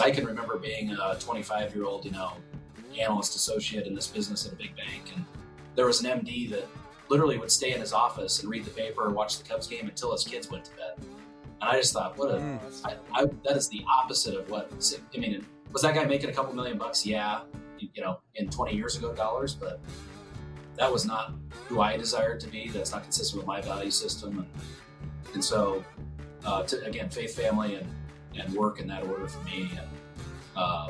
I can remember being a 25 year old, you know, analyst associate in this business at a big bank, and there was an MD that literally would stay in his office and read the paper and watch the Cubs game until his kids went to bed. And I just thought, what a mm. I, I, that is the opposite of what I mean. Was that guy making a couple million bucks? Yeah, you know, in 20 years ago dollars, but that was not who I desired to be. That's not consistent with my value system, and, and so uh, to, again, faith, family, and and work in that order for me. And uh,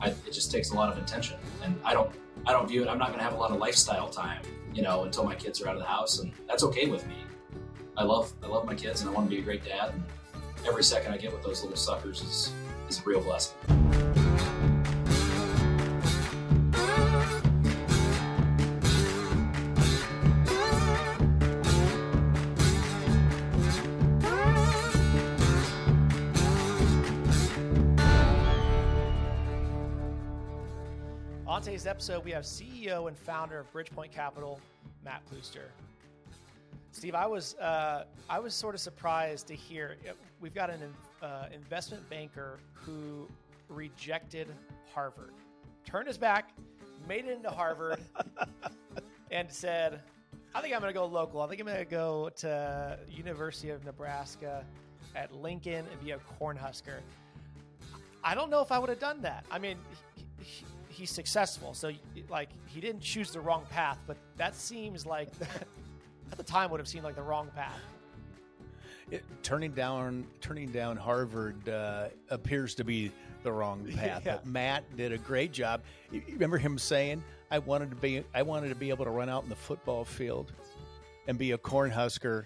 I, it just takes a lot of intention, and I don't I don't view it. I'm not going to have a lot of lifestyle time, you know, until my kids are out of the house, and that's okay with me. I love I love my kids, and I want to be a great dad. And every second I get with those little suckers is is a real blessing. Today's episode, we have CEO and founder of Bridgepoint Capital, Matt Plooster. Steve, I was uh, I was sort of surprised to hear we've got an uh, investment banker who rejected Harvard, turned his back, made it into Harvard, and said, "I think I'm going to go local. I think I'm going to go to University of Nebraska at Lincoln and be a Cornhusker." I don't know if I would have done that. I mean, he, he's successful. So like he didn't choose the wrong path, but that seems like at the time would have seemed like the wrong path. It, turning down turning down Harvard uh, appears to be the wrong path. yeah. But Matt did a great job. You remember him saying, "I wanted to be I wanted to be able to run out in the football field and be a cornhusker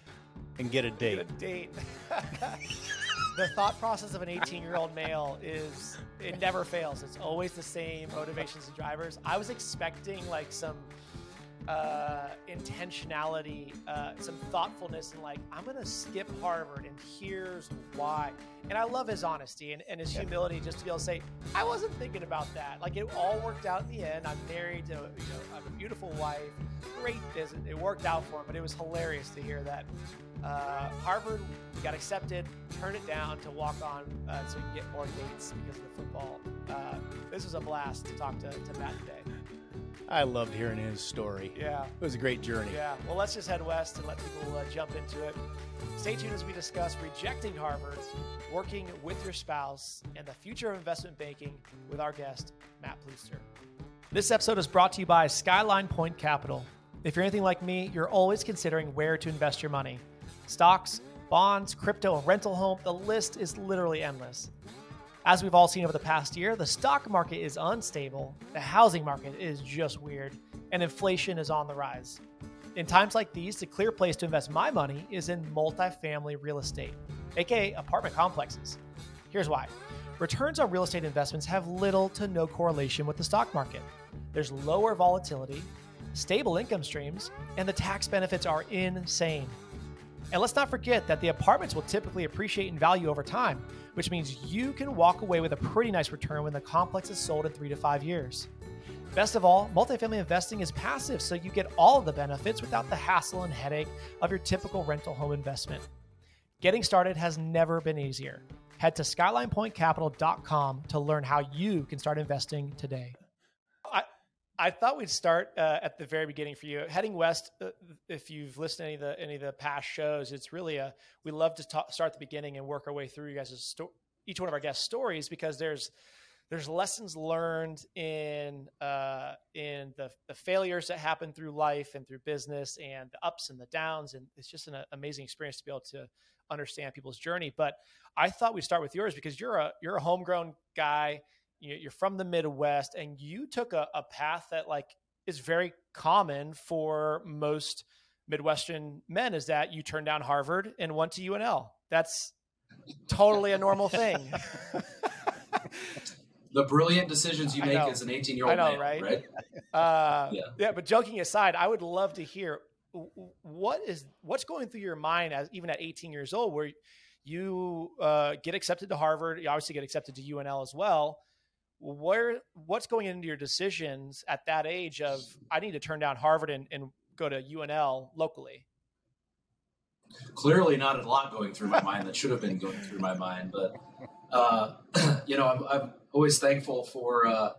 and get a date." Get a date. the thought process of an 18 year old male is it never fails. It's always the same motivations and drivers. I was expecting like some uh, intentionality, uh, some thoughtfulness, and like I'm gonna skip Harvard, and here's why. And I love his honesty and, and his humility, just to be able to say, I wasn't thinking about that. Like it all worked out in the end. I'm married to, you know, I have a beautiful wife. Great business. It worked out for him, but it was hilarious to hear that uh, Harvard got accepted, turned it down to walk on uh, so he can get more dates because of the football. Uh, this was a blast to talk to, to Matt today. I loved hearing his story. Yeah. It was a great journey. Yeah. Well, let's just head west and let people uh, jump into it. Stay tuned as we discuss rejecting Harvard, working with your spouse, and the future of investment banking with our guest, Matt Plooster. This episode is brought to you by Skyline Point Capital. If you're anything like me, you're always considering where to invest your money stocks, bonds, crypto, rental home, the list is literally endless. As we've all seen over the past year, the stock market is unstable, the housing market is just weird, and inflation is on the rise. In times like these, the clear place to invest my money is in multifamily real estate, aka apartment complexes. Here's why returns on real estate investments have little to no correlation with the stock market. There's lower volatility, stable income streams, and the tax benefits are insane. And let's not forget that the apartments will typically appreciate in value over time, which means you can walk away with a pretty nice return when the complex is sold in three to five years. Best of all, multifamily investing is passive, so you get all of the benefits without the hassle and headache of your typical rental home investment. Getting started has never been easier. Head to skylinepointcapital.com to learn how you can start investing today. I thought we'd start uh, at the very beginning for you. Heading west, uh, if you've listened to any of the any of the past shows, it's really a we love to start at the beginning and work our way through you guys' sto- each one of our guest stories because there's there's lessons learned in uh, in the the failures that happen through life and through business and the ups and the downs, and it's just an amazing experience to be able to understand people's journey. But I thought we'd start with yours because you're a you're a homegrown guy you're from the Midwest, and you took a, a path that like is very common for most Midwestern men. Is that you turned down Harvard and went to UNL? That's totally a normal thing. the brilliant decisions you make as an 18 year old man, right? right? Uh, yeah. yeah. But joking aside, I would love to hear what is what's going through your mind as even at 18 years old, where you uh, get accepted to Harvard, you obviously get accepted to UNL as well where what's going into your decisions at that age of I need to turn down Harvard and, and go to UNL locally? Clearly, not a lot going through my mind that should have been going through my mind, but Uh, you know, I'm, I'm, always thankful for uh,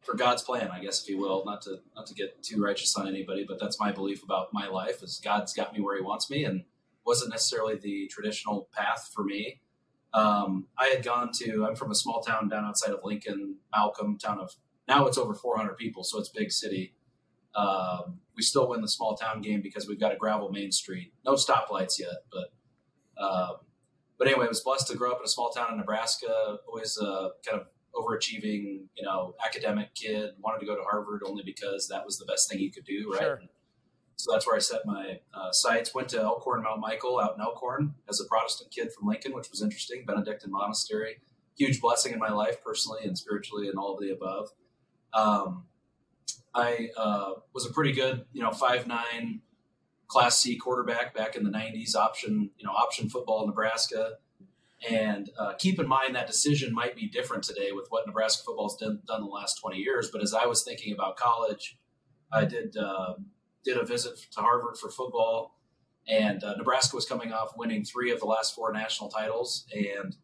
for God's plan, I guess, if you will. Not to not to get too righteous on anybody, but that's my belief about my life: is God's got me where He wants me, and wasn't necessarily the traditional path for me. Um, I had gone to. I'm from a small town down outside of Lincoln, Malcolm, town of now it's over 400 people, so it's big city. Um, we still win the small town game because we've got a gravel main street, no stoplights yet, but. Um, but anyway, I was blessed to grow up in a small town in Nebraska. Always a kind of overachieving, you know, academic kid. Wanted to go to Harvard only because that was the best thing you could do, right? Sure. So that's where I set my uh, sights. Went to Elkhorn Mount Michael out in Elkhorn as a Protestant kid from Lincoln, which was interesting. Benedictine monastery, huge blessing in my life personally and spiritually, and all of the above. Um, I uh, was a pretty good, you know, five nine Class C quarterback back in the '90s. Option, you know, option football in Nebraska. And uh, keep in mind that decision might be different today with what Nebraska football's done, done the last 20 years. But as I was thinking about college, I did uh, did a visit to Harvard for football, and uh, Nebraska was coming off winning three of the last four national titles. And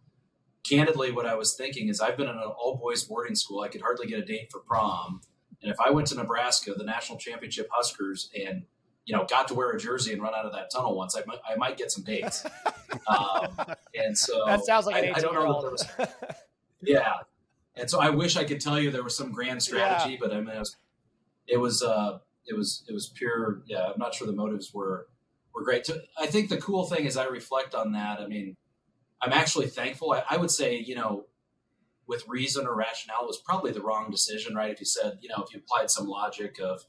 candidly, what I was thinking is I've been in an all boys boarding school. I could hardly get a date for prom. And if I went to Nebraska, the national championship Huskers, and you know, got to wear a jersey and run out of that tunnel once, I might, I might get some dates. um, and so that sounds like an I, I don't know that there was, yeah. And so I wish I could tell you there was some grand strategy, yeah. but I mean, it was, it was, uh, it was, it was pure. Yeah. I'm not sure the motives were, were great. To, I think the cool thing is I reflect on that. I mean, I'm actually thankful. I, I would say, you know, with reason or rationale was probably the wrong decision, right? If you said, you know, if you applied some logic of,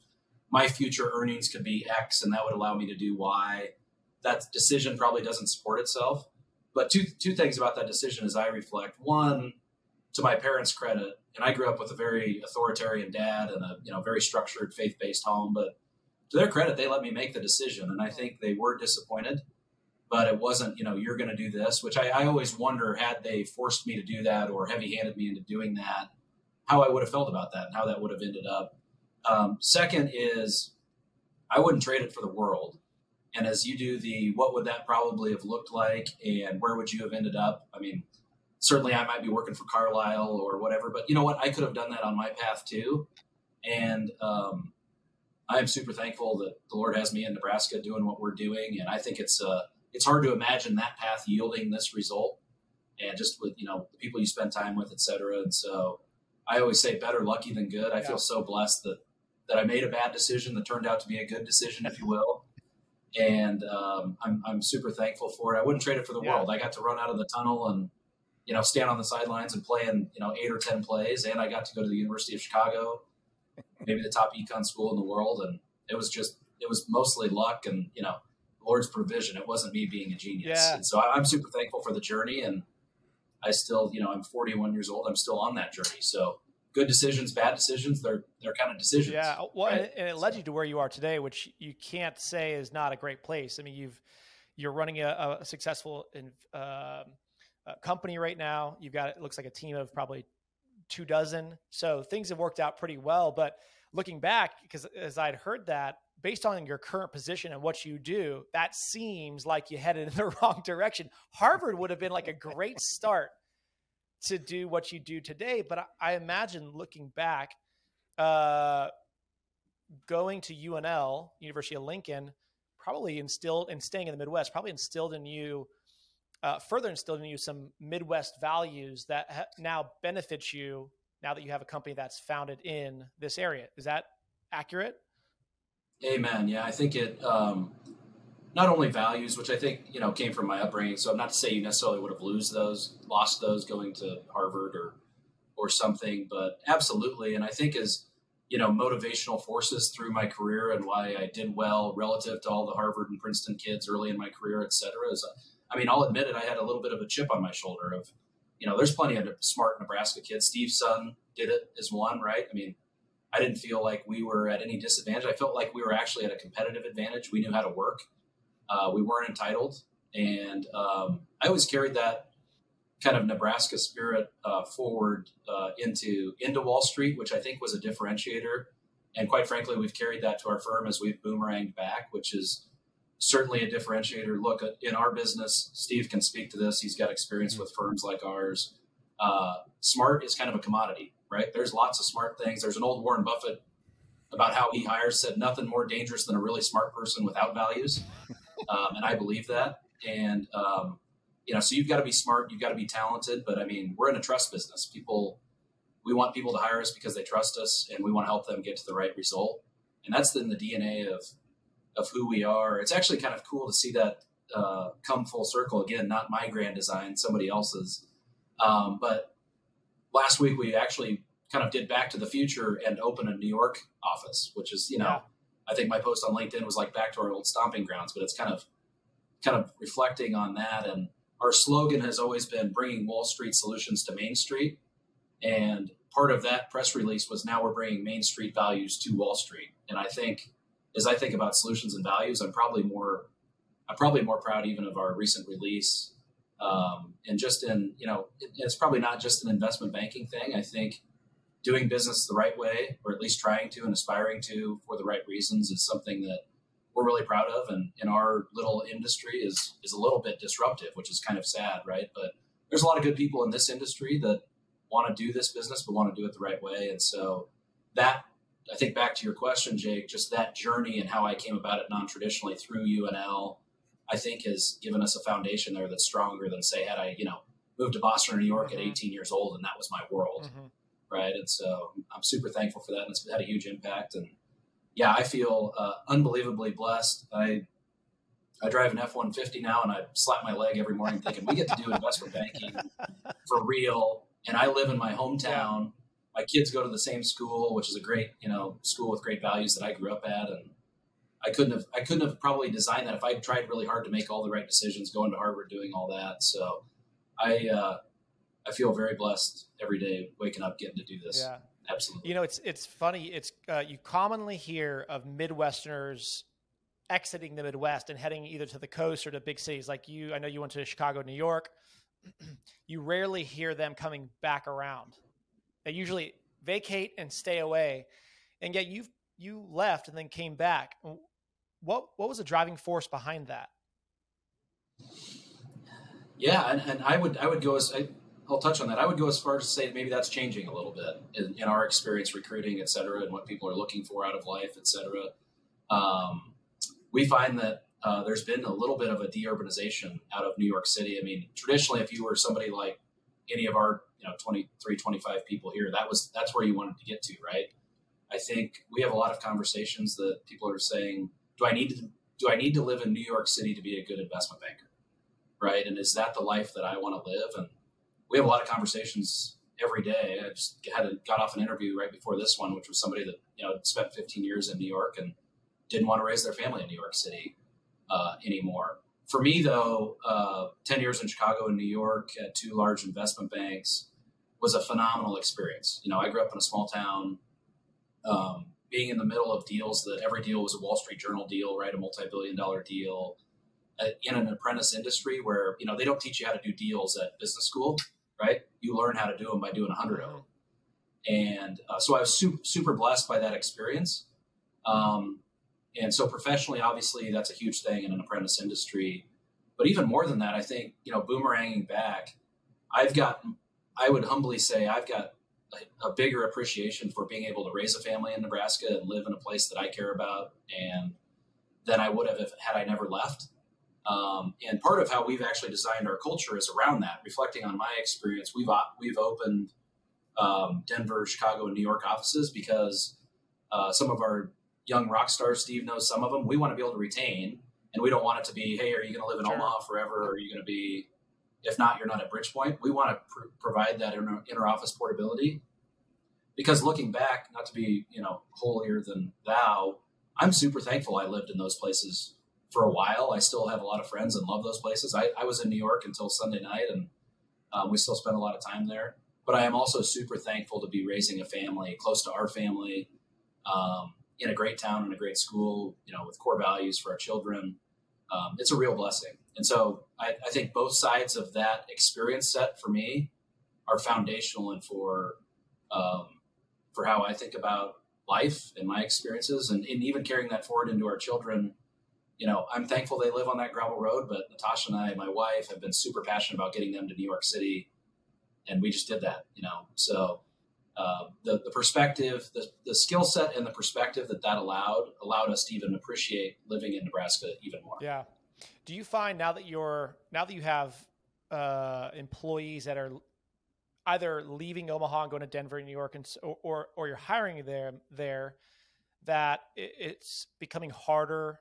my future earnings could be X and that would allow me to do Y. That decision probably doesn't support itself. But two two things about that decision as I reflect. One, to my parents' credit, and I grew up with a very authoritarian dad and a you know very structured faith based home, but to their credit, they let me make the decision, and I think they were disappointed. But it wasn't, you know, you're going to do this, which I, I always wonder had they forced me to do that or heavy handed me into doing that, how I would have felt about that and how that would have ended up. Um, second is I wouldn't trade it for the world. And as you do the what would that probably have looked like and where would you have ended up? I mean, certainly I might be working for Carlyle or whatever, but you know what? I could have done that on my path too. And um, I'm super thankful that the Lord has me in Nebraska doing what we're doing. And I think it's uh, it's hard to imagine that path yielding this result. And just with you know the people you spend time with, et cetera. And so I always say better lucky than good. I yeah. feel so blessed that that I made a bad decision that turned out to be a good decision, if you will. And um, I'm, I'm super thankful for it. I wouldn't trade it for the yeah. world. I got to run out of the tunnel and, you know, stand on the sidelines and play in, you know, eight or 10 plays. And I got to go to the University of Chicago, maybe the top econ school in the world. And it was just, it was mostly luck and, you know, Lord's provision. It wasn't me being a genius. Yeah. And so I'm super thankful for the journey. And I still, you know, I'm 41 years old. I'm still on that journey. So good decisions, bad decisions. They're they're kind of decisions. Yeah, well, right? and it led you to where you are today, which you can't say is not a great place. I mean, you've you're running a, a successful in, uh, company right now. You've got it looks like a team of probably two dozen. So things have worked out pretty well. But looking back, because as I'd heard that, based on your current position and what you do, that seems like you headed in the wrong direction. Harvard would have been like a great start to do what you do today. But I, I imagine looking back, uh, going to UNL, University of Lincoln, probably instilled and staying in the Midwest, probably instilled in you, uh, further instilled in you some Midwest values that ha- now benefit you now that you have a company that's founded in this area. Is that accurate? Amen. Yeah, I think it. Um, not only values, which I think you know came from my upbringing. So I'm not to say you necessarily would have lose those, lost those going to Harvard or or something, but absolutely. And I think as you know motivational forces through my career and why I did well relative to all the Harvard and Princeton kids early in my career, et cetera. Is I mean, I'll admit it. I had a little bit of a chip on my shoulder of you know, there's plenty of smart Nebraska kids. Steve's son did it as one, right? I mean, I didn't feel like we were at any disadvantage. I felt like we were actually at a competitive advantage. We knew how to work. Uh, we weren't entitled, and um, I always carried that kind of Nebraska spirit uh, forward uh, into into Wall Street, which I think was a differentiator. And quite frankly, we've carried that to our firm as we've boomeranged back, which is certainly a differentiator. Look, uh, in our business, Steve can speak to this. He's got experience mm-hmm. with firms like ours. Uh, smart is kind of a commodity, right? There's lots of smart things. There's an old Warren Buffett about how he hires said nothing more dangerous than a really smart person without values, um, and I believe that. And um, you know, so you've got to be smart, you've got to be talented. But I mean, we're in a trust business. People, we want people to hire us because they trust us, and we want to help them get to the right result. And that's in the DNA of of who we are. It's actually kind of cool to see that uh, come full circle again. Not my grand design, somebody else's. Um, but last week we actually kind of did Back to the Future and opened a New York office, which is you know. Yeah. I think my post on LinkedIn was like back to our old stomping grounds, but it's kind of kind of reflecting on that and our slogan has always been bringing Wall Street solutions to Main Street. And part of that press release was now we're bringing Main Street values to Wall Street. And I think, as I think about solutions and values, I'm probably more, I'm probably more proud even of our recent release. Um, and just in, you know, it, it's probably not just an investment banking thing. I think doing business the right way, or at least trying to and aspiring to for the right reasons, is something that we're really proud of and in our little industry is is a little bit disruptive which is kind of sad right but there's a lot of good people in this industry that want to do this business but want to do it the right way and so that i think back to your question jake just that journey and how i came about it non-traditionally through unl i think has given us a foundation there that's stronger than say had i you know moved to boston or new york mm-hmm. at 18 years old and that was my world mm-hmm. right and so i'm super thankful for that and it's had a huge impact and yeah, I feel uh, unbelievably blessed. I I drive an F one fifty now, and I slap my leg every morning thinking we get to do investment banking for real. And I live in my hometown. My kids go to the same school, which is a great you know school with great values that I grew up at, and I couldn't have I couldn't have probably designed that if I tried really hard to make all the right decisions, going to Harvard, doing all that. So I uh, I feel very blessed every day waking up getting to do this. Yeah. Absolutely. You know, it's it's funny. It's uh, you commonly hear of Midwesterners exiting the Midwest and heading either to the coast or to big cities. Like you, I know you went to Chicago, New York. you rarely hear them coming back around. They usually vacate and stay away, and yet you you left and then came back. What what was the driving force behind that? Yeah, and, and I would I would go as I, I'll touch on that. I would go as far as to say maybe that's changing a little bit in, in our experience recruiting, et cetera, and what people are looking for out of life, et cetera. Um, we find that uh, there's been a little bit of a deurbanization out of New York City. I mean, traditionally, if you were somebody like any of our, you know, 23, 25 people here, that was that's where you wanted to get to, right? I think we have a lot of conversations that people are saying, do I need to do I need to live in New York City to be a good investment banker? Right? And is that the life that I want to live? And we have a lot of conversations every day. I just had a, got off an interview right before this one, which was somebody that you know spent 15 years in New York and didn't want to raise their family in New York City uh, anymore. For me, though, uh, 10 years in Chicago and New York at two large investment banks was a phenomenal experience. You know, I grew up in a small town, um, being in the middle of deals that every deal was a Wall Street Journal deal, right? A multi-billion dollar deal uh, in an apprentice industry where, you know, they don't teach you how to do deals at business school right? You learn how to do them by doing a hundred of them. And uh, so I was super, super blessed by that experience. Um, and so professionally, obviously, that's a huge thing in an apprentice industry. But even more than that, I think, you know, boomeranging back, I've got, I would humbly say, I've got a, a bigger appreciation for being able to raise a family in Nebraska and live in a place that I care about and than I would have if, had I never left. Um, and part of how we've actually designed our culture is around that. Reflecting on my experience, we've we've opened um, Denver, Chicago, and New York offices because uh, some of our young rock stars, Steve knows some of them. We want to be able to retain, and we don't want it to be, hey, are you going to live in sure. Omaha forever? Or are you going to be, if not, you're not at Bridgepoint. We want to pr- provide that inter, inter office portability because looking back, not to be you know holier than thou, I'm super thankful I lived in those places for a while. I still have a lot of friends and love those places. I, I was in New York until Sunday night, and um, we still spend a lot of time there. But I am also super thankful to be raising a family close to our family, um, in a great town and a great school. You know, with core values for our children. Um, it's a real blessing. And so I, I, think both sides of that experience set for me are foundational and for um, for how I think about life and my experiences, and, and even carrying that forward into our children you know, I'm thankful they live on that gravel road, but Natasha and I, my wife, have been super passionate about getting them to New York City. And we just did that, you know. So uh, the, the perspective, the, the skill set and the perspective that that allowed, allowed us to even appreciate living in Nebraska even more. Yeah. Do you find now that you're, now that you have uh, employees that are either leaving Omaha and going to Denver, New York, and or, or, or you're hiring them there, that it's becoming harder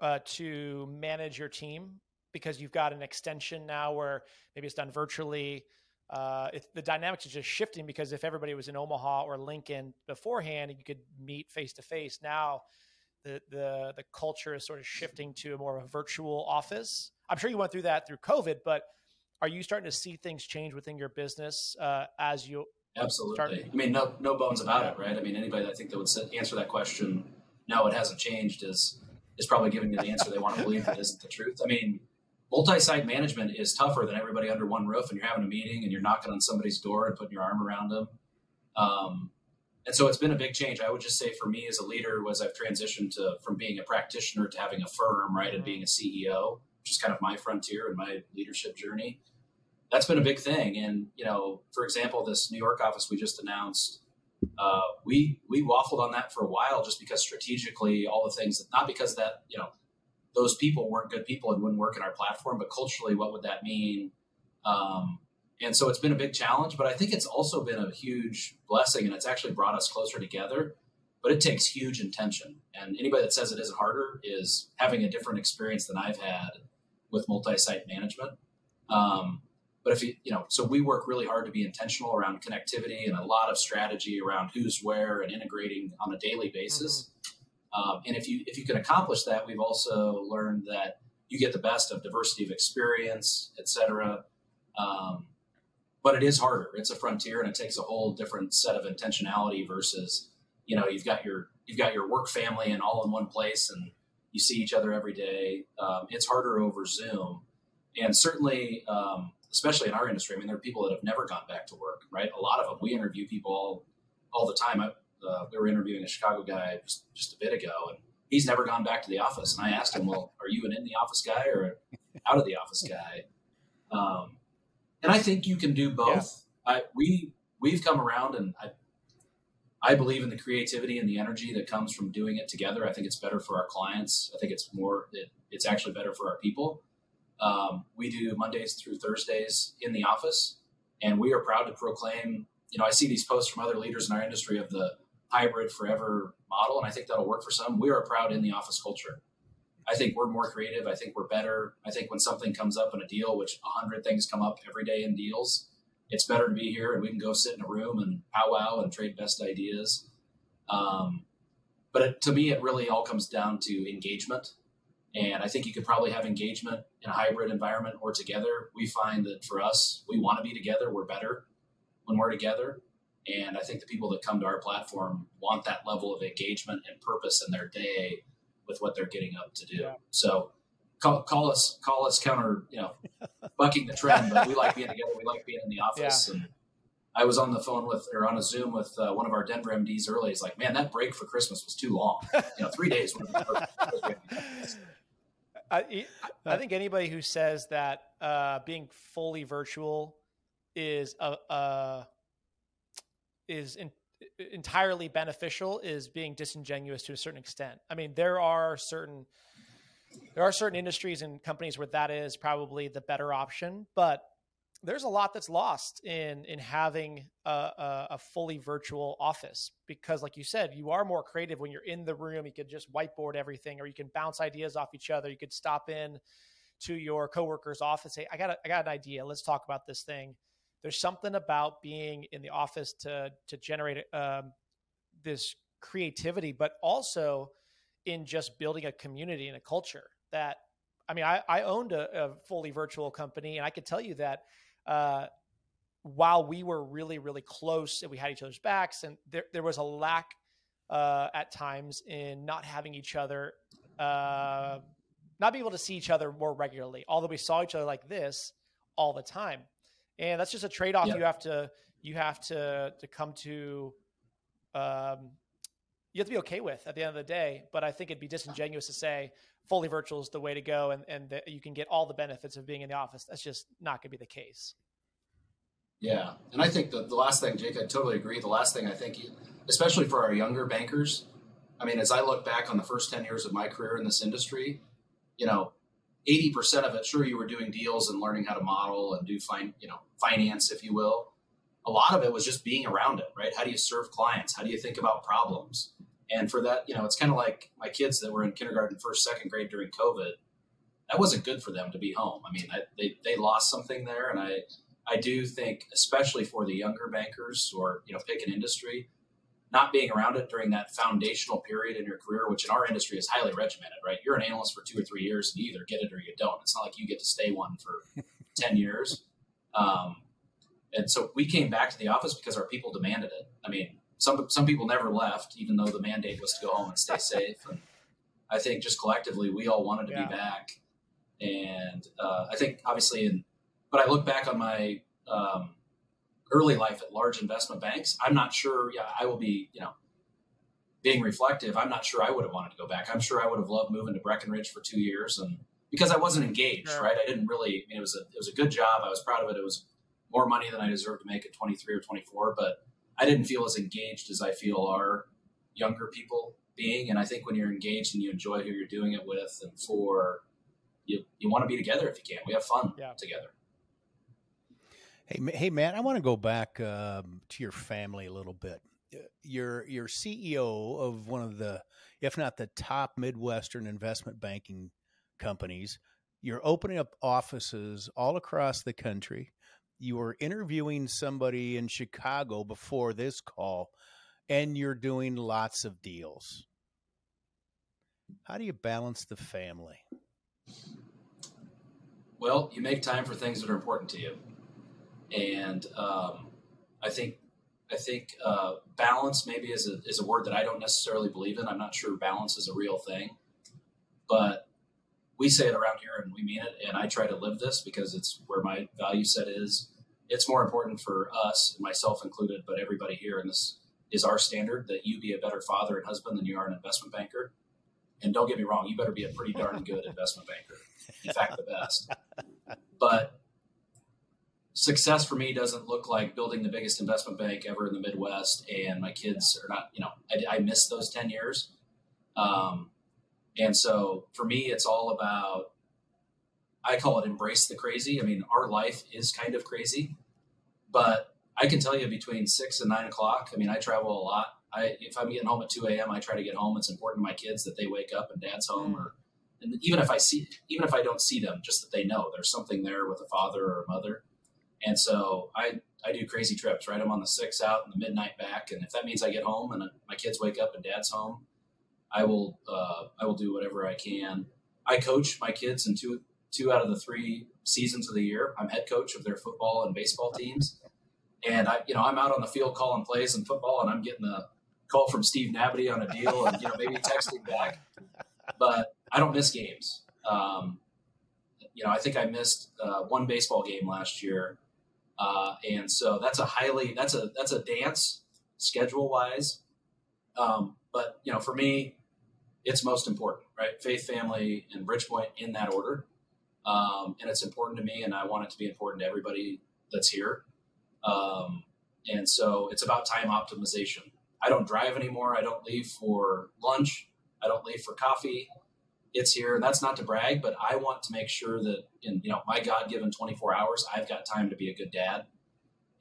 uh, to manage your team because you've got an extension now where maybe it's done virtually. Uh, it, the dynamics are just shifting because if everybody was in Omaha or Lincoln beforehand, you could meet face to face. Now, the the the culture is sort of shifting to a more of a virtual office. I'm sure you went through that through COVID, but are you starting to see things change within your business uh, as you absolutely start- i mean no no bones about it right i mean anybody i think that would answer that question no it hasn't changed is is probably giving you the answer they want to believe that isn't the truth. I mean, multi-site management is tougher than everybody under one roof, and you're having a meeting and you're knocking on somebody's door and putting your arm around them. Um, and so it's been a big change. I would just say for me as a leader, was I've transitioned to from being a practitioner to having a firm, right, and being a CEO, which is kind of my frontier and my leadership journey. That's been a big thing. And you know, for example, this New York office we just announced uh, we we waffled on that for a while just because strategically all the things not because that you know those people weren't good people and wouldn't work in our platform but culturally what would that mean um, and so it's been a big challenge but i think it's also been a huge blessing and it's actually brought us closer together but it takes huge intention and anybody that says it isn't harder is having a different experience than i've had with multi-site management um, but if you, you know, so we work really hard to be intentional around connectivity and a lot of strategy around who's where and integrating on a daily basis. Mm-hmm. Um, and if you if you can accomplish that, we've also learned that you get the best of diversity of experience, et cetera. Um, but it is harder. It's a frontier, and it takes a whole different set of intentionality versus, you know, you've got your you've got your work family and all in one place, and you see each other every day. Um, it's harder over Zoom, and certainly um, especially in our industry. I mean, there are people that have never gone back to work, right? A lot of them. We interview people all, all the time. I, uh, we were interviewing a Chicago guy just, just a bit ago, and he's never gone back to the office. And I asked him, "Well, are you an in the office guy or out of the office guy?" Um, and I think you can do both. Yeah. I, we we've come around, and I I believe in the creativity and the energy that comes from doing it together. I think it's better for our clients. I think it's more it, it's actually better for our people. Um, we do Mondays through Thursdays in the office, and we are proud to proclaim. You know, I see these posts from other leaders in our industry of the hybrid forever model, and I think that'll work for some. We are proud in the office culture. I think we're more creative. I think we're better. I think when something comes up in a deal, which a hundred things come up every day in deals, it's better to be here and we can go sit in a room and powwow and trade best ideas. Um, but it, to me, it really all comes down to engagement and I think you could probably have engagement in a hybrid environment or together. We find that for us, we want to be together. We're better when we're together. And I think the people that come to our platform want that level of engagement and purpose in their day with what they're getting up to do. Yeah. So call, call, us, call us counter, you know, bucking the trend, but we like being together. We like being in the office. Yeah. And I was on the phone with, or on a Zoom with uh, one of our Denver MDs early. He's like, man, that break for Christmas was too long. You know, three days. I, I think anybody who says that uh, being fully virtual is a, a is in, entirely beneficial is being disingenuous to a certain extent. I mean, there are certain there are certain industries and companies where that is probably the better option, but there's a lot that's lost in in having a, a, a, fully virtual office because like you said you are more creative when you're in the room. You could just whiteboard everything or you can bounce ideas off each other. You could stop in to your coworker's office say i got a, I got an idea. Let's talk about this thing there's something about being in the office to to generate um, this creativity but also in just building a community and a culture that I mean, I, I owned a, a fully virtual company, and I could tell you that uh, while we were really, really close and we had each other's backs, and there, there was a lack uh, at times in not having each other, uh, not being able to see each other more regularly, although we saw each other like this all the time. And that's just a trade off you have to you have to to come to um, you have to be okay with at the end of the day. But I think it'd be disingenuous to say fully virtual is the way to go and, and that you can get all the benefits of being in the office. That's just not going to be the case. Yeah. And I think the, the last thing, Jake, I totally agree. The last thing I think, especially for our younger bankers, I mean, as I look back on the first 10 years of my career in this industry, you know, 80% of it, sure, you were doing deals and learning how to model and do fine, you know, finance, if you will. A lot of it was just being around it, right? How do you serve clients? How do you think about problems? And for that, you know, it's kind of like my kids that were in kindergarten, first, second grade during COVID. That wasn't good for them to be home. I mean, I, they, they lost something there. And I, I do think, especially for the younger bankers or, you know, pick an industry, not being around it during that foundational period in your career, which in our industry is highly regimented, right? You're an analyst for two or three years and you either get it or you don't. It's not like you get to stay one for 10 years. Um, and so we came back to the office because our people demanded it. I mean, some some people never left, even though the mandate was to go home and stay safe. And I think just collectively, we all wanted to yeah. be back. And uh, I think obviously, in but I look back on my um, early life at large investment banks. I'm not sure. Yeah, I will be. You know, being reflective, I'm not sure I would have wanted to go back. I'm sure I would have loved moving to Breckenridge for two years, and because I wasn't engaged, right? I didn't really. I mean, it was a it was a good job. I was proud of it. It was more money than I deserved to make at 23 or 24, but I didn't feel as engaged as I feel our younger people being. And I think when you're engaged and you enjoy who you're doing it with and for, you, you want to be together if you can. We have fun yeah. together. Hey, hey, Matt, I want to go back um, to your family a little bit. You're, you're CEO of one of the, if not the top Midwestern investment banking companies. You're opening up offices all across the country you were interviewing somebody in Chicago before this call, and you're doing lots of deals. How do you balance the family? Well, you make time for things that are important to you, and um, I think I think uh, balance maybe is a is a word that I don't necessarily believe in. I'm not sure balance is a real thing, but we say it around here and we mean it. And I try to live this because it's where my value set is. It's more important for us, myself included, but everybody here, and this is our standard that you be a better father and husband than you are an investment banker. And don't get me wrong, you better be a pretty darn good investment banker. In fact, the best. But success for me doesn't look like building the biggest investment bank ever in the Midwest. And my kids are not, you know, I, I missed those 10 years. Um, and so for me, it's all about, I call it embrace the crazy. I mean, our life is kind of crazy, but I can tell you between six and nine o'clock. I mean, I travel a lot. I, if I'm getting home at 2 a.m., I try to get home. It's important to my kids that they wake up and dad's home or, and even if I see, even if I don't see them, just that they know there's something there with a father or a mother. And so I, I do crazy trips, right? I'm on the six out and the midnight back. And if that means I get home and my kids wake up and dad's home, I will uh, I will do whatever I can. I coach my kids in two two out of the three seasons of the year. I'm head coach of their football and baseball teams, and I you know I'm out on the field calling plays in football, and I'm getting a call from Steve Nabity on a deal, and you know maybe texting back, but I don't miss games. Um, you know I think I missed uh, one baseball game last year, uh, and so that's a highly that's a that's a dance schedule wise. Um, but you know for me it's most important, right? Faith, family, and Bridgepoint in that order. Um, and it's important to me, and I want it to be important to everybody that's here. Um, and so it's about time optimization. I don't drive anymore. I don't leave for lunch. I don't leave for coffee. It's here, and that's not to brag, but I want to make sure that in you know my God-given 24 hours, I've got time to be a good dad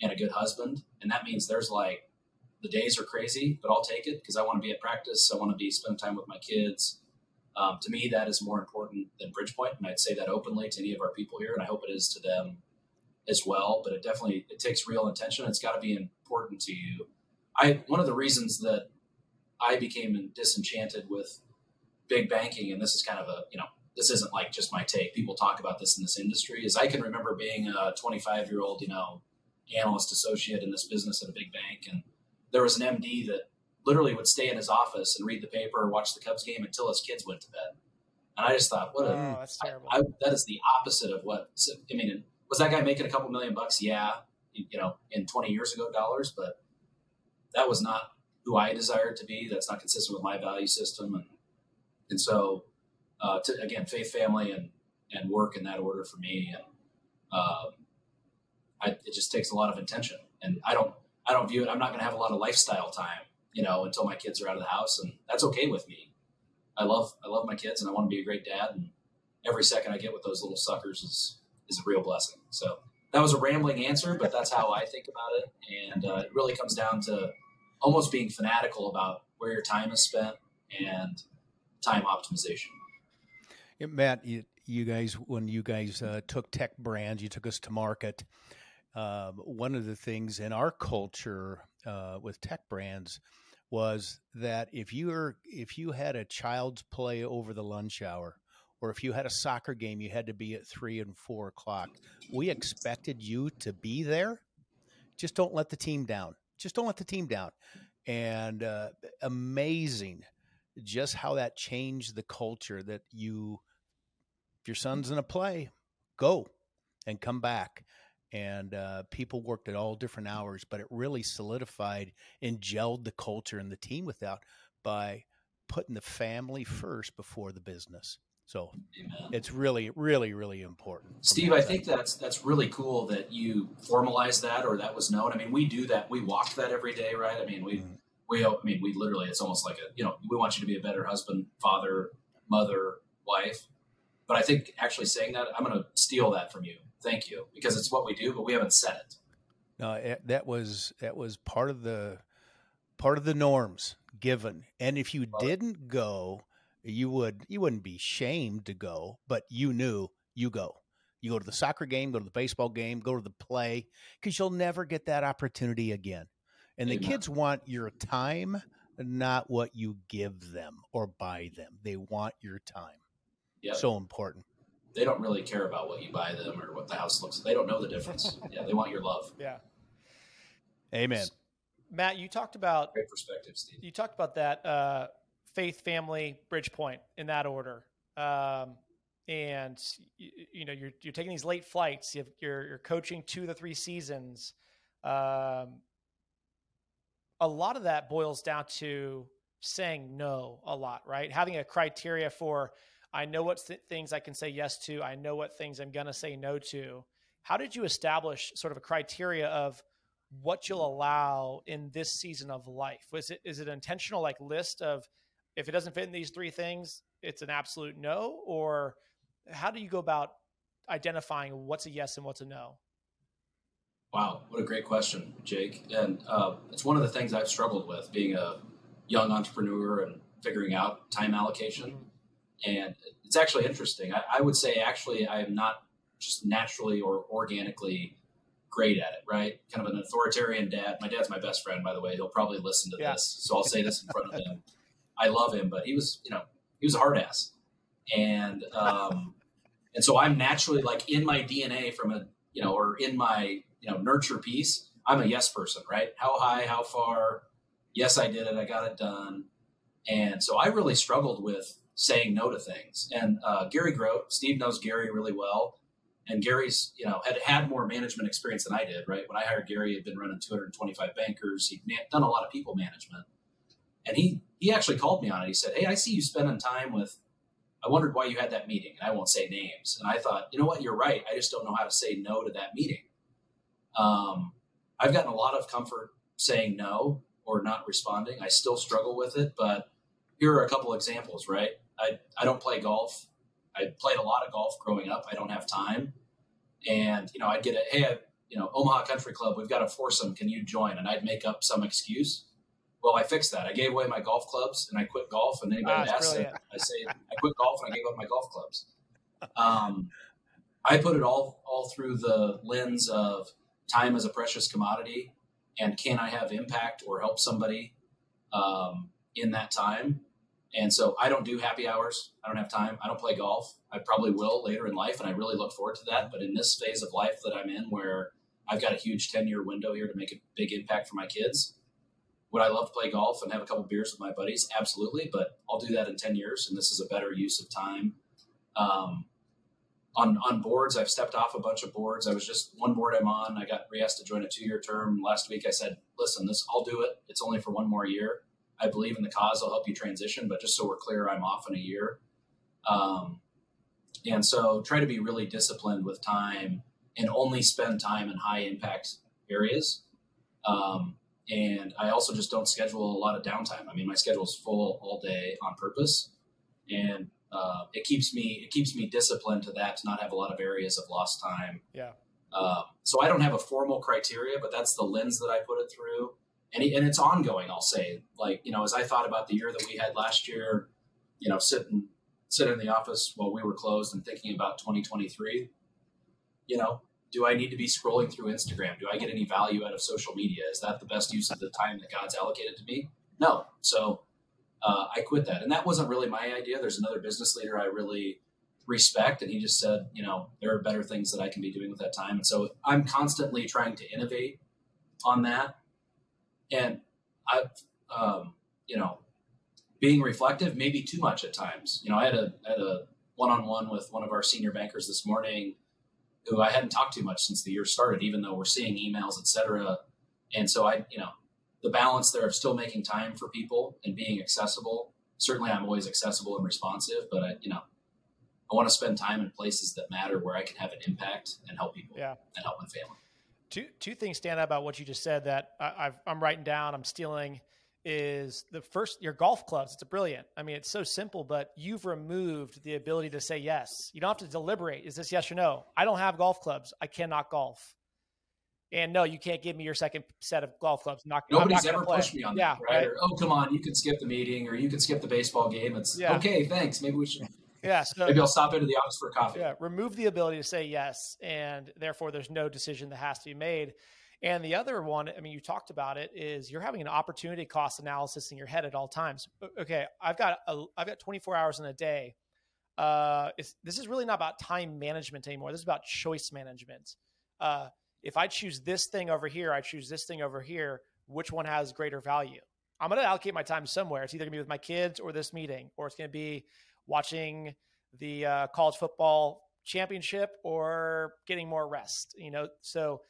and a good husband, and that means there's like the days are crazy, but I'll take it because I want to be at practice. I want to be spend time with my kids. Um, to me, that is more important than Bridgepoint, and I'd say that openly to any of our people here, and I hope it is to them as well. But it definitely it takes real intention. It's got to be important to you. I one of the reasons that I became disenchanted with big banking, and this is kind of a you know this isn't like just my take. People talk about this in this industry. Is I can remember being a 25 year old you know analyst associate in this business at a big bank and there was an MD that literally would stay in his office and read the paper or watch the Cubs game until his kids went to bed. And I just thought, what a oh, that's terrible. I, I, that is the opposite of what I mean. Was that guy making a couple million bucks? Yeah, you know, in 20 years ago dollars, but that was not who I desired to be. That's not consistent with my value system, and and so uh, to, again, faith, family, and and work in that order for me. And um, I, it just takes a lot of intention, and I don't I don't view it. I'm not going to have a lot of lifestyle time, you know, until my kids are out of the house, and that's okay with me. I love I love my kids, and I want to be a great dad, and every second I get with those little suckers is is a real blessing. So that was a rambling answer, but that's how I think about it, and uh, it really comes down to almost being fanatical about where your time is spent and time optimization. Yeah, Matt, you, you, guys, when you guys uh, took tech brands, you took us to market. Um, one of the things in our culture uh, with tech brands was that if you were if you had a child's play over the lunch hour, or if you had a soccer game, you had to be at three and four o'clock. We expected you to be there. Just don't let the team down. Just don't let the team down. And uh, amazing just how that changed the culture that you, if your son's in a play, go and come back. And uh, people worked at all different hours, but it really solidified and gelled the culture and the team without by putting the family first before the business. So Amen. it's really, really, really important. Steve, I think that's that's really cool that you formalized that or that was known. I mean, we do that. We walk that every day, right? I mean, we mm-hmm. We I mean, we literally it's almost like a you know we want you to be a better husband, father, mother, wife. But I think actually saying that, I'm going to steal that from you. Thank you, because it's what we do, but we haven't said it. No, eh, that was that was part of the part of the norms given, and if you didn't go you would you wouldn't be shamed to go, but you knew you go. You go to the soccer game, go to the baseball game, go to the play, because you'll never get that opportunity again. And Amen. the kids want your time, not what you give them or buy them. They want your time. Yep. So important. They don't really care about what you buy them or what the house looks like. They don't know the difference. yeah, they want your love. Yeah. Amen. Matt, you talked about great perspective, Steve. You talked about that uh, faith, family, Bridgepoint in that order. Um, and you, you, know you're you're taking these late flights. you are you're coaching two to three seasons. Um, a lot of that boils down to saying no a lot, right? Having a criteria for I know what th- things I can say yes to. I know what things I'm going to say no to. How did you establish sort of a criteria of what you'll allow in this season of life? Was it is it an intentional like list of if it doesn't fit in these three things, it's an absolute no? Or how do you go about identifying what's a yes and what's a no? Wow, what a great question, Jake. And uh, it's one of the things I've struggled with being a young entrepreneur and figuring out time allocation. And it's actually interesting. I, I would say, actually, I am not just naturally or organically great at it, right? Kind of an authoritarian dad. My dad's my best friend, by the way. He'll probably listen to yeah. this. So I'll say this in front of him. I love him, but he was, you know, he was a hard ass. And, um, and so I'm naturally like in my DNA from a, you know, or in my, you know, nurture piece, I'm a yes person, right? How high, how far? Yes, I did it. I got it done. And so I really struggled with saying no to things. And uh, Gary Grote, Steve knows Gary really well. And Gary's, you know, had had more management experience than I did, right? When I hired Gary, he had been running 225 bankers. He'd done a lot of people management. And he he actually called me on it. He said, "Hey, I see you spending time with." I wondered why you had that meeting, and I won't say names. And I thought, you know what, you're right. I just don't know how to say no to that meeting. Um, I've gotten a lot of comfort saying no or not responding. I still struggle with it, but here are a couple examples. Right, I I don't play golf. I played a lot of golf growing up. I don't have time, and you know, I'd get a hey, I, you know, Omaha Country Club, we've got a foursome. Can you join? And I'd make up some excuse well, I fixed that. I gave away my golf clubs and I quit golf. And anybody ah, asks, I, I say I quit golf and I gave up my golf clubs. Um, I put it all all through the lens of time is a precious commodity, and can I have impact or help somebody um, in that time? And so I don't do happy hours. I don't have time. I don't play golf. I probably will later in life, and I really look forward to that. But in this phase of life that I'm in, where I've got a huge 10 year window here to make a big impact for my kids, would I love to play golf and have a couple beers with my buddies? Absolutely, but I'll do that in 10 years, and this is a better use of time. Um, on on boards. I've stepped off a bunch of boards. I was just one board I'm on. I got re-asked to join a two year term last week. I said, listen, this I'll do it. It's only for one more year. I believe in the cause. I'll help you transition, but just so we're clear, I'm off in a year. Um, and so try to be really disciplined with time and only spend time in high impact areas. Um, and I also just don't schedule a lot of downtime. I mean, my schedule is full all day on purpose, and uh, it keeps me it keeps me disciplined to that to not have a lot of areas of lost time. Yeah. Uh, so I don't have a formal criteria, but that's the lens that I put it through, and and it's ongoing. I'll say, like you know, as I thought about the year that we had last year, you know, sitting sitting in the office while we were closed and thinking about 2023, you know, do I need to be scrolling through Instagram? Do I get any value out of social media? Is that the best use of the time that God's allocated to me? No. So uh, I quit that. And that wasn't really my idea. There's another business leader I really respect. And he just said, you know, there are better things that I can be doing with that time. And so I'm constantly trying to innovate on that. And I've, um, you know, being reflective, maybe too much at times. You know, I had a, had a one-on-one with one of our senior bankers this morning who I hadn't talked to much since the year started, even though we're seeing emails, et cetera. And so I, you know, the balance there of still making time for people and being accessible. Certainly, I'm always accessible and responsive, but I, you know, I want to spend time in places that matter where I can have an impact and help people yeah. and help my family. Two two things stand out about what you just said that I, am writing down. I'm stealing. Is the first your golf clubs? It's a brilliant. I mean, it's so simple, but you've removed the ability to say yes. You don't have to deliberate. Is this yes or no? I don't have golf clubs. I cannot golf. And no, you can't give me your second set of golf clubs. Not, Nobody's not ever pushed me on yeah, that, right? right? Or, oh, come on, you can skip the meeting or you can skip the baseball game. It's yeah. okay, thanks. Maybe we should. Yeah, so, maybe I'll stop into the office for a coffee. Yeah, remove the ability to say yes, and therefore there's no decision that has to be made. And the other one, I mean, you talked about it, is you're having an opportunity cost analysis in your head at all times. Okay, I've got a, I've got 24 hours in a day. Uh, this is really not about time management anymore. This is about choice management. Uh, if I choose this thing over here, I choose this thing over here, which one has greater value? I'm going to allocate my time somewhere. It's either going to be with my kids or this meeting, or it's going to be watching the uh, college football championship or getting more rest. You know, so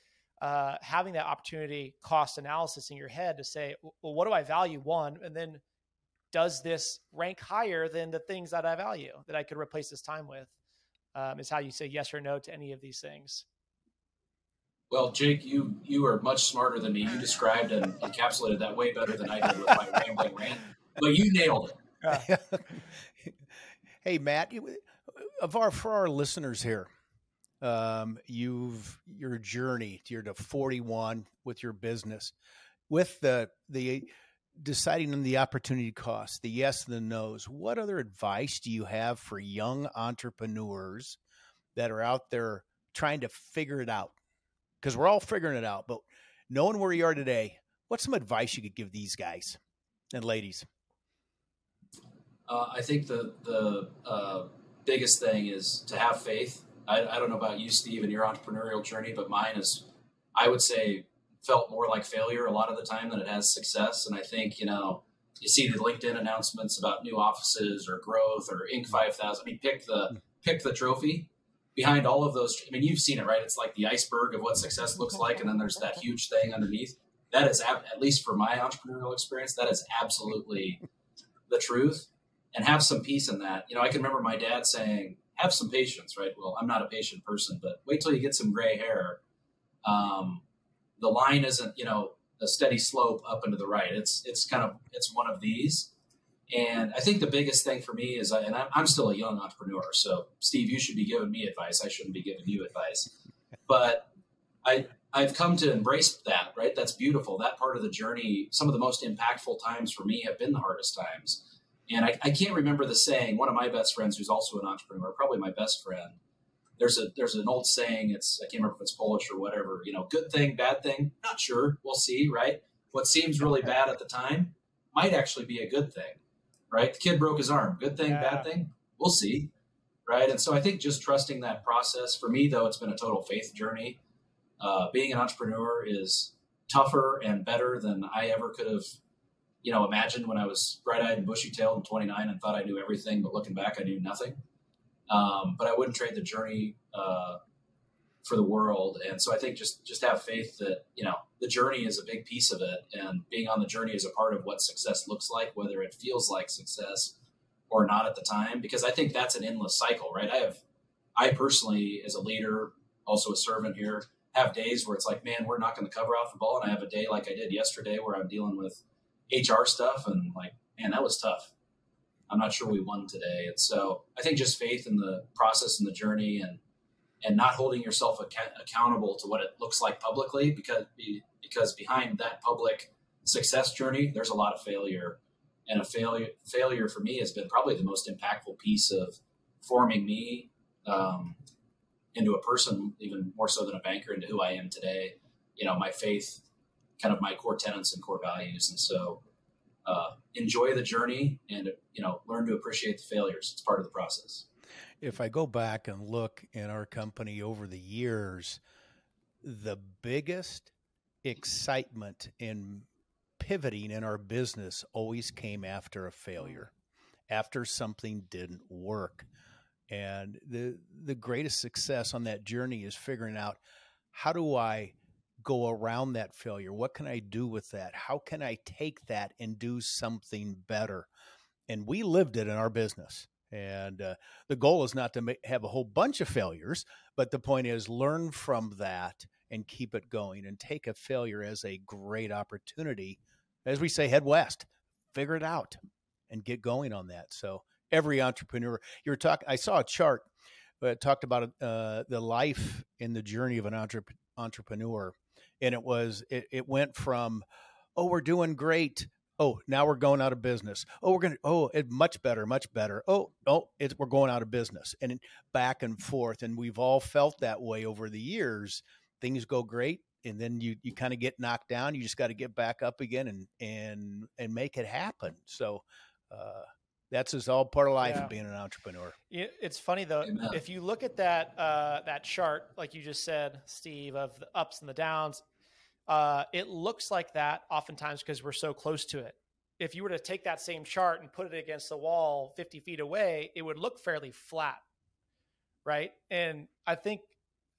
uh, having that opportunity cost analysis in your head to say, well, what do I value? One, and then does this rank higher than the things that I value that I could replace this time with? Um, is how you say yes or no to any of these things. Well, Jake, you you are much smarter than me. You described and encapsulated that way better than I did with my rambling rant. But you nailed it. hey, Matt, of our for our listeners here, um, you've your journey. You're to 41 with your business, with the the deciding on the opportunity cost, the yes and the no's. What other advice do you have for young entrepreneurs that are out there trying to figure it out? Because we're all figuring it out. But knowing where you are today, what's some advice you could give these guys and ladies? Uh, I think the the uh, biggest thing is to have faith. I, I, don't know about you, Steve, and your entrepreneurial journey, but mine is, I would say, felt more like failure a lot of the time than it has success. And I think you know, you see the LinkedIn announcements about new offices or growth or Inc. Five Thousand. I mean, pick the pick the trophy behind all of those, I mean, you've seen it, right? It's like the iceberg of what success looks like, and then there's that huge thing underneath. That is, at least for my entrepreneurial experience, that is absolutely the truth. And have some peace in that. You know, I can remember my dad saying, "Have some patience." Right? Well, I'm not a patient person, but wait till you get some gray hair. Um, the line isn't, you know, a steady slope up and to the right. It's it's kind of it's one of these and I think the biggest thing for me is, and I'm still a young entrepreneur, so Steve, you should be giving me advice. I shouldn't be giving you advice, but I I've come to embrace that. Right, that's beautiful. That part of the journey. Some of the most impactful times for me have been the hardest times, and I, I can't remember the saying. One of my best friends, who's also an entrepreneur, probably my best friend. There's a there's an old saying. It's I can't remember if it's Polish or whatever. You know, good thing, bad thing. Not sure. We'll see. Right. What seems really bad at the time might actually be a good thing right? The kid broke his arm. Good thing, yeah. bad thing? We'll see, right? And so I think just trusting that process. For me, though, it's been a total faith journey. Uh, being an entrepreneur is tougher and better than I ever could have, you know, imagined when I was bright-eyed and bushy-tailed and 29 and thought I knew everything, but looking back, I knew nothing. Um, but I wouldn't trade the journey uh, for the world. And so I think just just have faith that you know the journey is a big piece of it, and being on the journey is a part of what success looks like, whether it feels like success or not at the time. Because I think that's an endless cycle, right? I have, I personally, as a leader, also a servant here, have days where it's like, man, we're not going to cover off the ball, and I have a day like I did yesterday where I'm dealing with HR stuff, and like, man, that was tough. I'm not sure we won today, and so I think just faith in the process and the journey, and and not holding yourself ac- accountable to what it looks like publicly because because behind that public success journey there's a lot of failure. And a failure failure for me has been probably the most impactful piece of forming me um, into a person even more so than a banker into who i am today. You know my faith kind of my core tenets and core values. And so uh, enjoy the journey and you know learn to appreciate the failures. It's part of the process if I go back and look in our company over the years, the biggest excitement in pivoting in our business always came after a failure, after something didn't work. And the the greatest success on that journey is figuring out how do I go around that failure? What can I do with that? How can I take that and do something better? And we lived it in our business. And uh, the goal is not to have a whole bunch of failures, but the point is learn from that and keep it going and take a failure as a great opportunity. As we say, head west, figure it out and get going on that. So every entrepreneur, you were talking, I saw a chart that talked about uh, the life and the journey of an entre- entrepreneur. And it was, it, it went from, oh, we're doing great oh now we're going out of business oh we're going to oh it much better much better oh oh it's we're going out of business and back and forth and we've all felt that way over the years things go great and then you you kind of get knocked down you just got to get back up again and and and make it happen so uh that's just all part of life yeah. of being an entrepreneur. It's funny though, Amen. if you look at that uh, that chart, like you just said, Steve, of the ups and the downs, uh, it looks like that oftentimes because we're so close to it. If you were to take that same chart and put it against the wall 50 feet away, it would look fairly flat. Right. And I think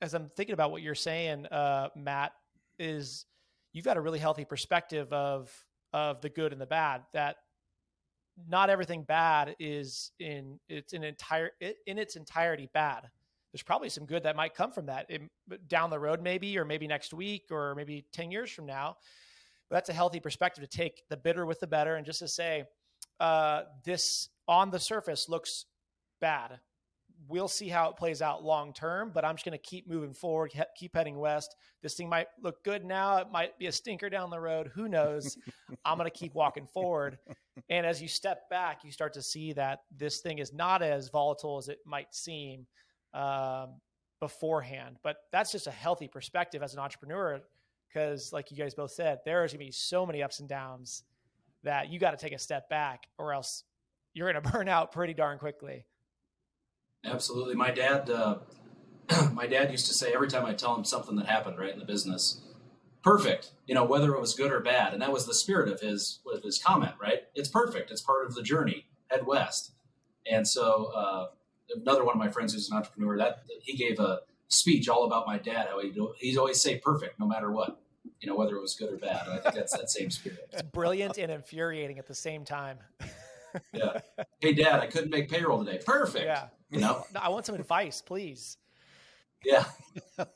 as I'm thinking about what you're saying, uh, Matt, is you've got a really healthy perspective of of the good and the bad that not everything bad is in its in entire in its entirety bad there's probably some good that might come from that it, down the road, maybe, or maybe next week, or maybe 10 years from now. But that's a healthy perspective to take the bitter with the better and just to say, uh, this on the surface looks bad. We'll see how it plays out long term, but I'm just going to keep moving forward, keep heading west. This thing might look good now. It might be a stinker down the road. Who knows? I'm going to keep walking forward. And as you step back, you start to see that this thing is not as volatile as it might seem um, beforehand. But that's just a healthy perspective as an entrepreneur because, like you guys both said, there's going to be so many ups and downs that you got to take a step back or else you're going to burn out pretty darn quickly. Absolutely. My dad, uh, my dad used to say every time I tell him something that happened right in the business, perfect, you know, whether it was good or bad. And that was the spirit of his, of his comment, right? It's perfect. It's part of the journey. Head west. And so, uh, another one of my friends who's an entrepreneur that he gave a speech all about my dad how he he's always say perfect no matter what you know whether it was good or bad. And i think that's that same spirit. It's brilliant and infuriating at the same time. Yeah. Hey dad i couldn't make payroll today. Perfect. Yeah. You know? I want some advice please. Yeah.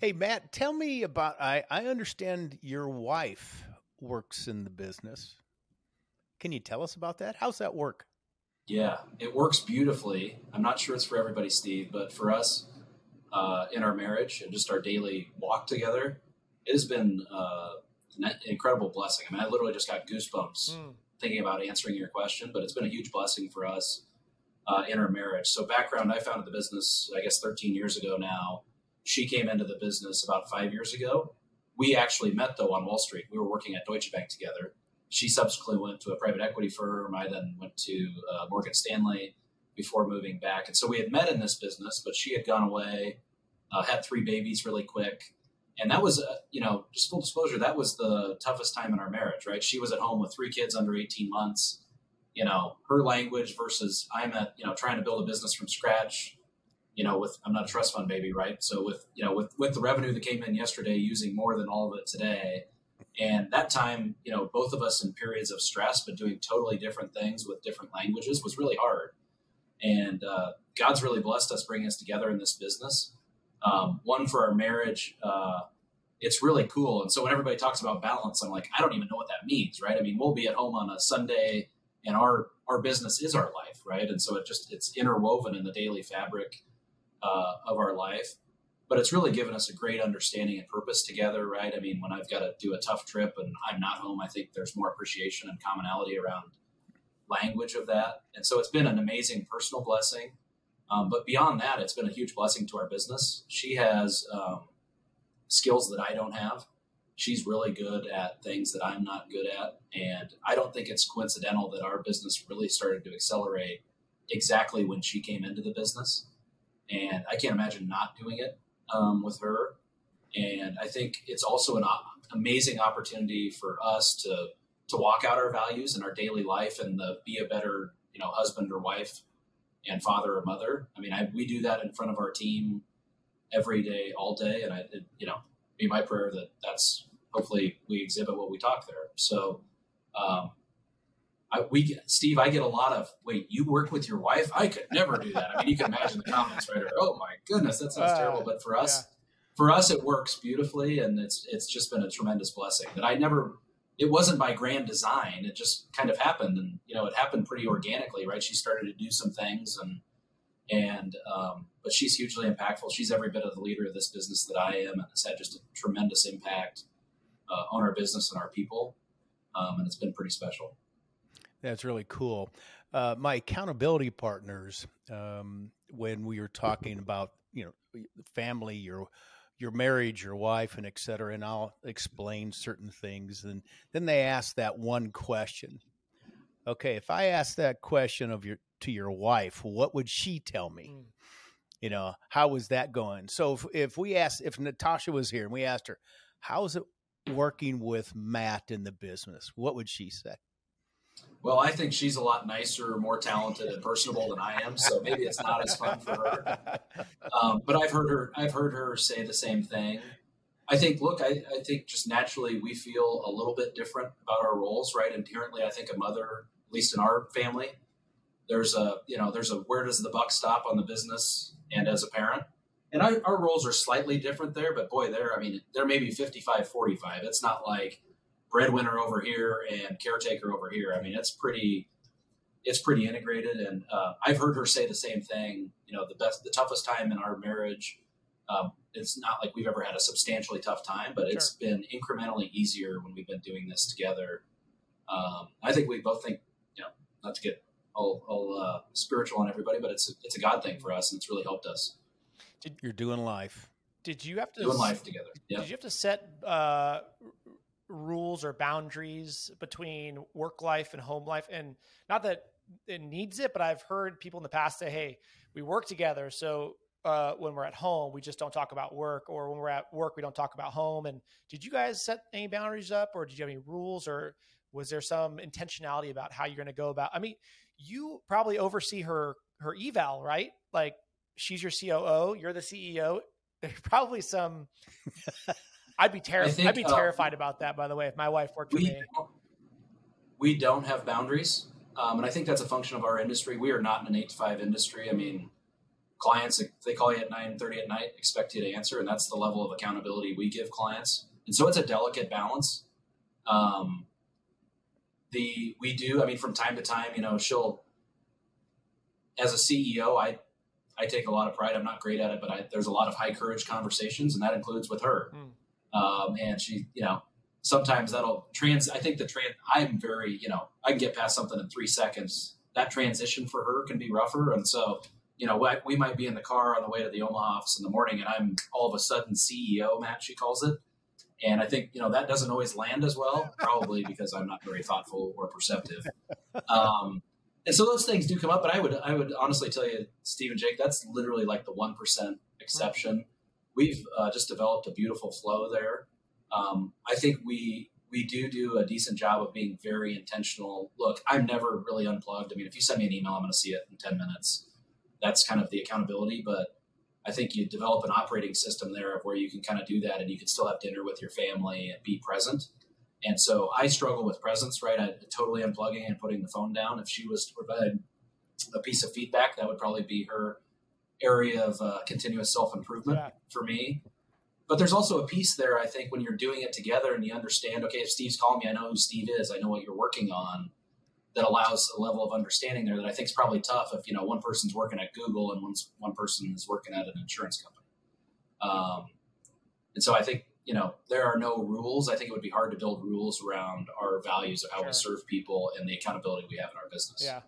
Hey matt tell me about i i understand your wife works in the business. Can you tell us about that? How's that work yeah, it works beautifully. I'm not sure it's for everybody, Steve, but for us uh, in our marriage and just our daily walk together, it has been uh, an incredible blessing. I mean, I literally just got goosebumps mm. thinking about answering your question, but it's been a huge blessing for us uh, in our marriage. So, background I founded the business, I guess, 13 years ago now. She came into the business about five years ago. We actually met, though, on Wall Street. We were working at Deutsche Bank together she subsequently went to a private equity firm. I then went to uh, Morgan Stanley before moving back. And so we had met in this business, but she had gone away, uh, had three babies really quick. And that was, uh, you know, just full disclosure, that was the toughest time in our marriage, right? She was at home with three kids under 18 months. you know, her language versus I'm at, you know, trying to build a business from scratch, you know, with, I'm not a trust fund baby, right? So with, you know, with, with the revenue that came in yesterday, using more than all of it today. And that time, you know, both of us in periods of stress, but doing totally different things with different languages was really hard. And uh, God's really blessed us bringing us together in this business. Um, one for our marriage, uh, it's really cool. And so when everybody talks about balance, I'm like, I don't even know what that means, right? I mean, we'll be at home on a Sunday and our our business is our life, right? And so it just it's interwoven in the daily fabric uh, of our life. But it's really given us a great understanding and purpose together, right? I mean, when I've got to do a tough trip and I'm not home, I think there's more appreciation and commonality around language of that. And so it's been an amazing personal blessing. Um, but beyond that, it's been a huge blessing to our business. She has um, skills that I don't have she's really good at things that I'm not good at. And I don't think it's coincidental that our business really started to accelerate exactly when she came into the business. And I can't imagine not doing it um, with her. And I think it's also an amazing opportunity for us to to walk out our values in our daily life and the, be a better you know husband or wife and father or mother. I mean, I, we do that in front of our team every day, all day, and I, it, you know, be my prayer that that's hopefully we exhibit what we talk there. So, um, I, we get, Steve, I get a lot of wait, you work with your wife? I could never do that. I mean, you can imagine the comments, right? Or, oh my goodness, that sounds uh, terrible. But for us, yeah. for us, it works beautifully, and it's it's just been a tremendous blessing that I never. It wasn't by grand design; it just kind of happened, and you know, it happened pretty organically, right? She started to do some things, and and um, but she's hugely impactful. She's every bit of the leader of this business that I am, and has had just a tremendous impact uh, on our business and our people, um, and it's been pretty special. That's really cool. Uh, my accountability partners, um, when we were talking about you know family, your your marriage, your wife, and et cetera, and I'll explain certain things, and then they ask that one question. Okay, if I ask that question of your to your wife, what would she tell me? Mm. You know, how was that going? So if, if we asked, if Natasha was here and we asked her, how's it working with Matt in the business? What would she say? Well, I think she's a lot nicer, more talented, and personable than I am. So maybe it's not as fun for her. Um, but I've heard her. I've heard her say the same thing. I think. Look, I, I think just naturally we feel a little bit different about our roles, right? Inherently, I think a mother, at least in our family, there's a you know there's a where does the buck stop on the business and as a parent and our, our roles are slightly different there, but boy, there, I mean, there may be 55, 45. It's not like breadwinner over here and caretaker over here. I mean, it's pretty, it's pretty integrated. And uh, I've heard her say the same thing. You know, the best, the toughest time in our marriage. Um, it's not like we've ever had a substantially tough time, but sure. it's been incrementally easier when we've been doing this together. Um, I think we both think, you know, not to get all, all uh, spiritual on everybody, but it's a, it's a God thing for us, and it's really helped us. Did, You're doing life. Did you have to doing life together? Did you have to set uh, rules or boundaries between work life and home life? And not that it needs it, but I've heard people in the past say, "Hey, we work together, so uh, when we're at home, we just don't talk about work, or when we're at work, we don't talk about home." And did you guys set any boundaries up, or did you have any rules, or was there some intentionality about how you're going to go about? I mean, you probably oversee her her eval, right? Like she's your COO, you're the CEO. There's probably some. I'd be terrified. I'd be uh, terrified uh, about that. By the way, if my wife worked for me, we don't have boundaries, um, and I think that's a function of our industry. We are not an eight to five industry. I mean, clients if they call you at nine thirty at night, expect you to answer, and that's the level of accountability we give clients. And so it's a delicate balance. Um, the we do. I mean, from time to time, you know, she'll as a CEO, I I take a lot of pride. I'm not great at it, but I, there's a lot of high courage conversations, and that includes with her. Mm. Um, and she, you know, sometimes that'll trans. I think the trans. I'm very, you know, I can get past something in three seconds. That transition for her can be rougher, and so you know, we might be in the car on the way to the Omaha office in the morning, and I'm all of a sudden CEO, Matt, she calls it. And I think, you know, that doesn't always land as well, probably because I'm not very thoughtful or perceptive. Um, and so those things do come up, but I would I would honestly tell you, Steve and Jake, that's literally like the one percent exception. We've uh, just developed a beautiful flow there. Um, I think we we do do a decent job of being very intentional. Look, I'm never really unplugged. I mean, if you send me an email, I'm going to see it in 10 minutes. That's kind of the accountability. But I think you develop an operating system there of where you can kind of do that and you can still have dinner with your family and be present. And so I struggle with presence, right? I totally unplugging and putting the phone down. If she was to provide a piece of feedback, that would probably be her area of uh, continuous self improvement yeah. for me. But there's also a piece there, I think, when you're doing it together and you understand, okay, if Steve's calling me, I know who Steve is, I know what you're working on. That allows a level of understanding there that I think is probably tough if you know one person's working at Google and one's one person is working at an insurance company. Um, and so I think you know there are no rules. I think it would be hard to build rules around our values of how sure. we serve people and the accountability we have in our business. Yeah,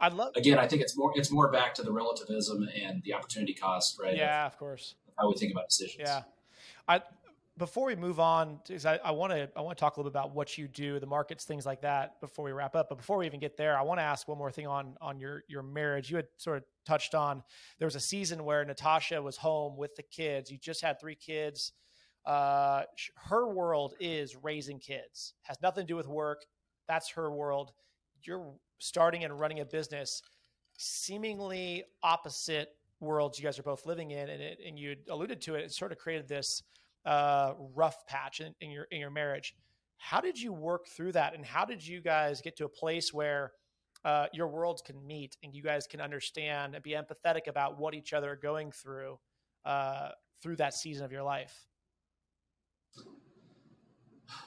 I'd love. Again, I think it's more it's more back to the relativism and the opportunity cost, right? Yeah, of, of course. How we think about decisions. Yeah, I before we move on, because I want to I want to talk a little bit about what you do, the markets, things like that, before we wrap up. But before we even get there, I want to ask one more thing on on your your marriage. You had sort of touched on there was a season where Natasha was home with the kids. You just had three kids. Uh, her world is raising kids. Has nothing to do with work. That's her world. You're starting and running a business, seemingly opposite worlds you guys are both living in, and it, and you alluded to it. It sort of created this uh, rough patch in, in your in your marriage. How did you work through that, and how did you guys get to a place where uh, your worlds can meet and you guys can understand and be empathetic about what each other are going through uh, through that season of your life?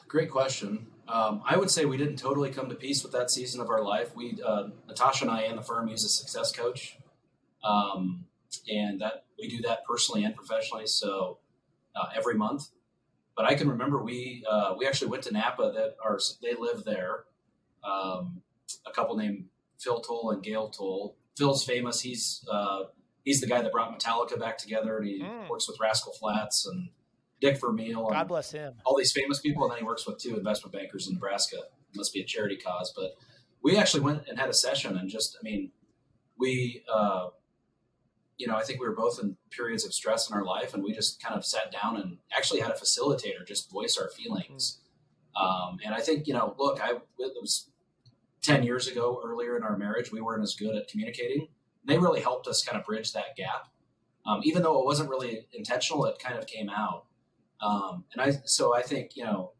Great question. Um, I would say we didn't totally come to peace with that season of our life. We, uh, Natasha and I, and the firm use a success coach, um, and that we do that personally and professionally. So uh, every month. But I can remember we uh, we actually went to Napa. That are they live there. Um, a couple named Phil Towle and Gail Towle. Phil's famous. He's uh, he's the guy that brought Metallica back together, and he mm. works with Rascal Flatts and Dick Vermeil. God bless him. All these famous people, and then he works with two investment bankers in Nebraska. It must be a charity cause, but we actually went and had a session, and just I mean, we uh, you know, I think we were both in periods of stress in our life, and we just kind of sat down and actually had a facilitator just voice our feelings. Mm-hmm. Um, and I think, you know, look, I it was ten years ago, earlier in our marriage, we weren't as good at communicating. They really helped us kind of bridge that gap, um, even though it wasn't really intentional. It kind of came out, um, and I so I think you know,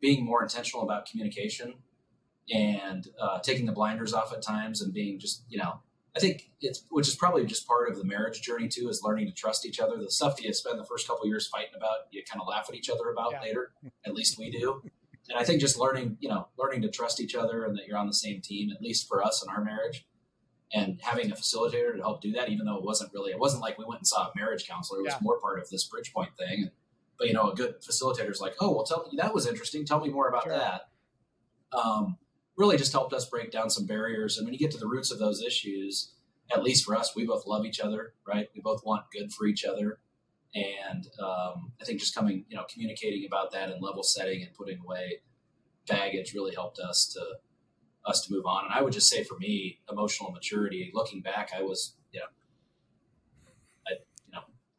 being more intentional about communication and uh, taking the blinders off at times and being just you know I think it's which is probably just part of the marriage journey too, is learning to trust each other. The stuff that you spend the first couple years fighting about, you kind of laugh at each other about yeah. later. At least we do. And I think just learning, you know, learning to trust each other and that you're on the same team, at least for us in our marriage, and having a facilitator to help do that, even though it wasn't really, it wasn't like we went and saw a marriage counselor. It was yeah. more part of this Bridgepoint thing. But you know, a good facilitator is like, oh, well, tell me that was interesting. Tell me more about sure. that. Um, really just helped us break down some barriers. And when you get to the roots of those issues, at least for us, we both love each other, right? We both want good for each other. And um, I think just coming, you know, communicating about that and level setting and putting away baggage really helped us to us to move on. And I would just say for me, emotional maturity, looking back, I was, you know, you know,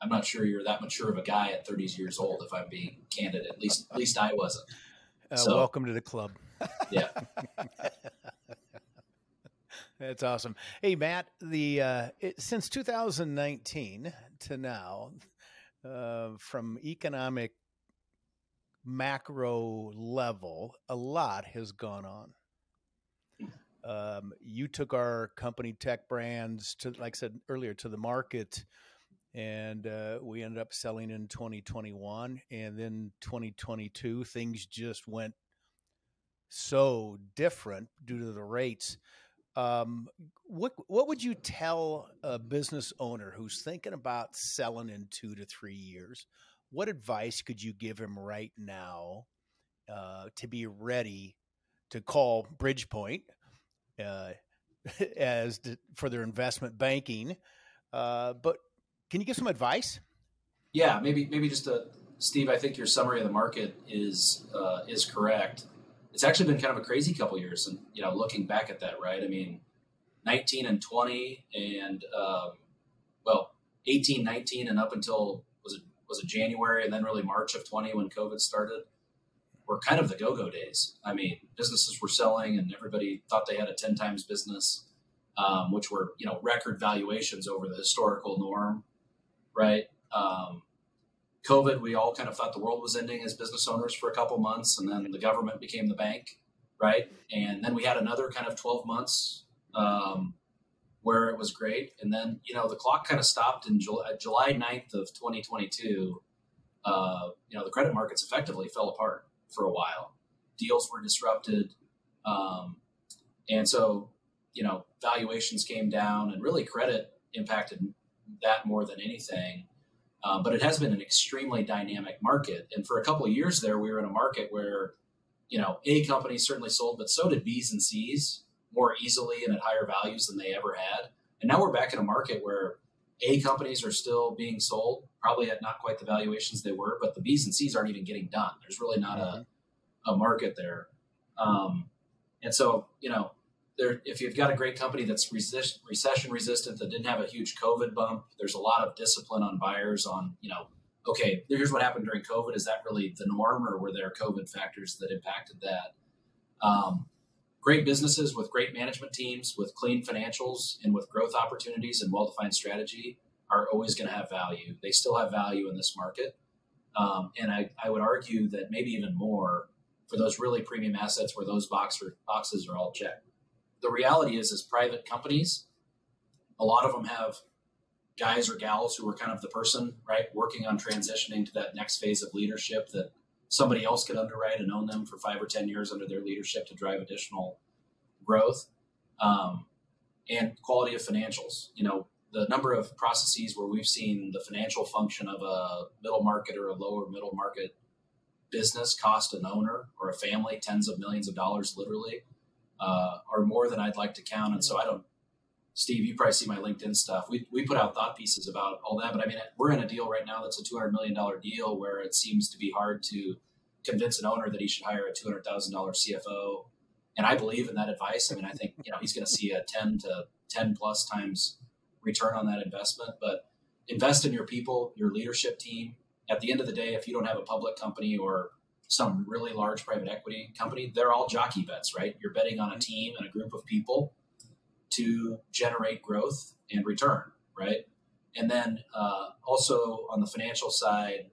I'm not sure you're that mature of a guy at 30 years old, if I'm being candid. At least, at least I wasn't. Uh, so, welcome to the club. Yeah. That's awesome. Hey, Matt, the uh, it, since 2019 to now, uh, from economic macro level, a lot has gone on. Um, you took our company Tech Brands to, like I said earlier, to the market, and uh, we ended up selling in 2021, and then 2022 things just went so different due to the rates. Um, what what would you tell a business owner who's thinking about selling in two to three years? What advice could you give him right now uh, to be ready to call Bridgepoint uh, as to, for their investment banking? Uh, but can you give some advice? Yeah, maybe maybe just a Steve. I think your summary of the market is uh, is correct it's actually been kind of a crazy couple years. And, you know, looking back at that, right? I mean, 19 and 20 and, um, well, 18, 19 and up until was it, was it January and then really March of 20 when COVID started were kind of the go-go days. I mean, businesses were selling, and everybody thought they had a ten times business, um, which were you know record valuations over the historical norm, right? Um, COVID, we all kind of thought the world was ending as business owners for a couple months, and then the government became the bank, right? And then we had another kind of 12 months um, where it was great. And then, you know, the clock kind of stopped in July, July 9th of 2022. Uh, you know, the credit markets effectively fell apart for a while. Deals were disrupted. Um, and so, you know, valuations came down and really credit impacted that more than anything. Uh, but it has been an extremely dynamic market. And for a couple of years there, we were in a market where, you know, A companies certainly sold, but so did B's and C's more easily and at higher values than they ever had. And now we're back in a market where A companies are still being sold, probably at not quite the valuations they were, but the B's and C's aren't even getting done. There's really not mm-hmm. a, a market there. Um, and so, you know, there, if you've got a great company that's resist, recession resistant that didn't have a huge COVID bump, there's a lot of discipline on buyers on, you know, okay, here's what happened during COVID. Is that really the norm or were there COVID factors that impacted that? Um, great businesses with great management teams, with clean financials and with growth opportunities and well-defined strategy are always going to have value. They still have value in this market. Um, and I, I would argue that maybe even more for those really premium assets where those box boxes are all checked the reality is, as private companies, a lot of them have guys or gals who are kind of the person, right, working on transitioning to that next phase of leadership that somebody else could underwrite and own them for five or 10 years under their leadership to drive additional growth um, and quality of financials. You know, the number of processes where we've seen the financial function of a middle market or a lower middle market business cost an owner or a family tens of millions of dollars, literally uh, are more than I'd like to count. And so I don't, Steve, you probably see my LinkedIn stuff. We, we put out thought pieces about all that, but I mean, we're in a deal right now that's a $200 million deal where it seems to be hard to convince an owner that he should hire a $200,000 CFO. And I believe in that advice. I mean, I think, you know, he's going to see a 10 to 10 plus times return on that investment, but invest in your people, your leadership team. At the end of the day, if you don't have a public company or some really large private equity company, they're all jockey bets, right? You're betting on a team and a group of people to generate growth and return, right? And then uh, also on the financial side,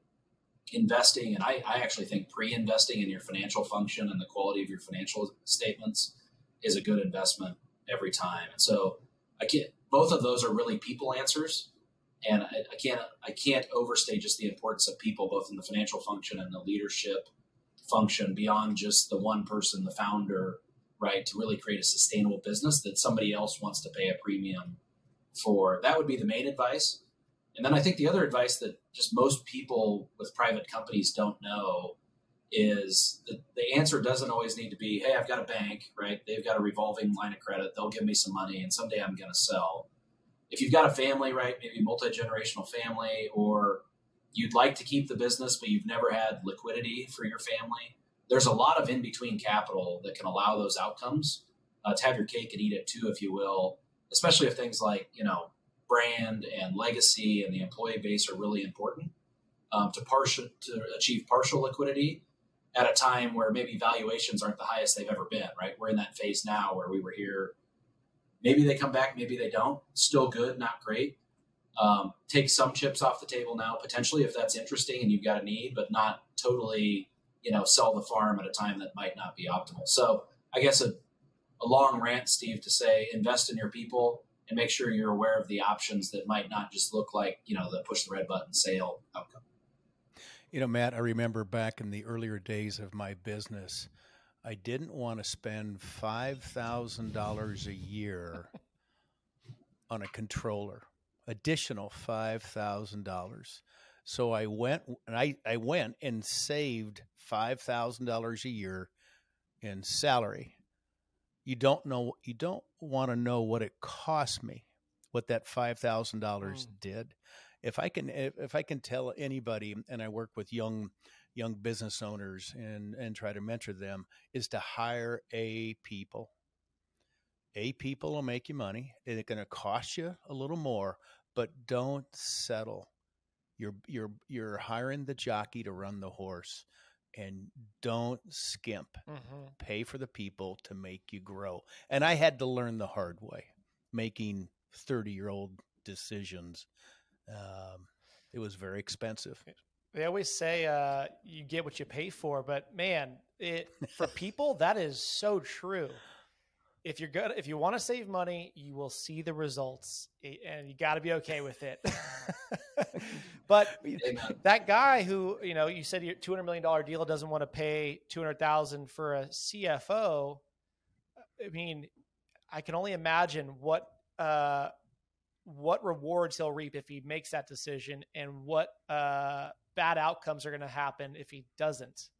investing, and I, I actually think pre investing in your financial function and the quality of your financial statements is a good investment every time. And so I can't, both of those are really people answers. And I, I can't I can't overstate just the importance of people, both in the financial function and the leadership function beyond just the one person, the founder, right? To really create a sustainable business that somebody else wants to pay a premium for. That would be the main advice. And then I think the other advice that just most people with private companies don't know is that the answer doesn't always need to be, hey, I've got a bank, right? They've got a revolving line of credit. They'll give me some money and someday I'm going to sell. If you've got a family, right, maybe multi generational family, or you'd like to keep the business, but you've never had liquidity for your family. There's a lot of in between capital that can allow those outcomes uh, to have your cake and eat it too, if you will, especially if things like, you know, brand and legacy and the employee base are really important um, to, partial, to achieve partial liquidity at a time where maybe valuations aren't the highest they've ever been, right? We're in that phase now where we were here. Maybe they come back, maybe they don't. Still good, not great um, take some chips off the table now, potentially if that's interesting and you've got a need, but not totally, you know, sell the farm at a time that might not be optimal. So I guess a, a long rant, Steve, to say invest in your people and make sure you're aware of the options that might not just look like, you know, the push the red button sale outcome. You know, Matt, I remember back in the earlier days of my business, I didn't want to spend $5,000 a year on a controller additional five thousand dollars. So I went and I, I went and saved five thousand dollars a year in salary. You don't know you don't want to know what it cost me, what that five thousand dollars mm. did. If I can if, if I can tell anybody and I work with young young business owners and and try to mentor them is to hire a people a people will make you money. It's going to cost you a little more, but don't settle. You're you're you're hiring the jockey to run the horse, and don't skimp. Mm-hmm. Pay for the people to make you grow. And I had to learn the hard way, making 30 year old decisions. Um, it was very expensive. They always say uh, you get what you pay for, but man, it for people that is so true. If you're good, if you want to save money, you will see the results, and you got to be okay with it. but that guy who you know, you said your two hundred million dollar deal doesn't want to pay two hundred thousand for a CFO. I mean, I can only imagine what uh, what rewards he'll reap if he makes that decision, and what uh, bad outcomes are going to happen if he doesn't.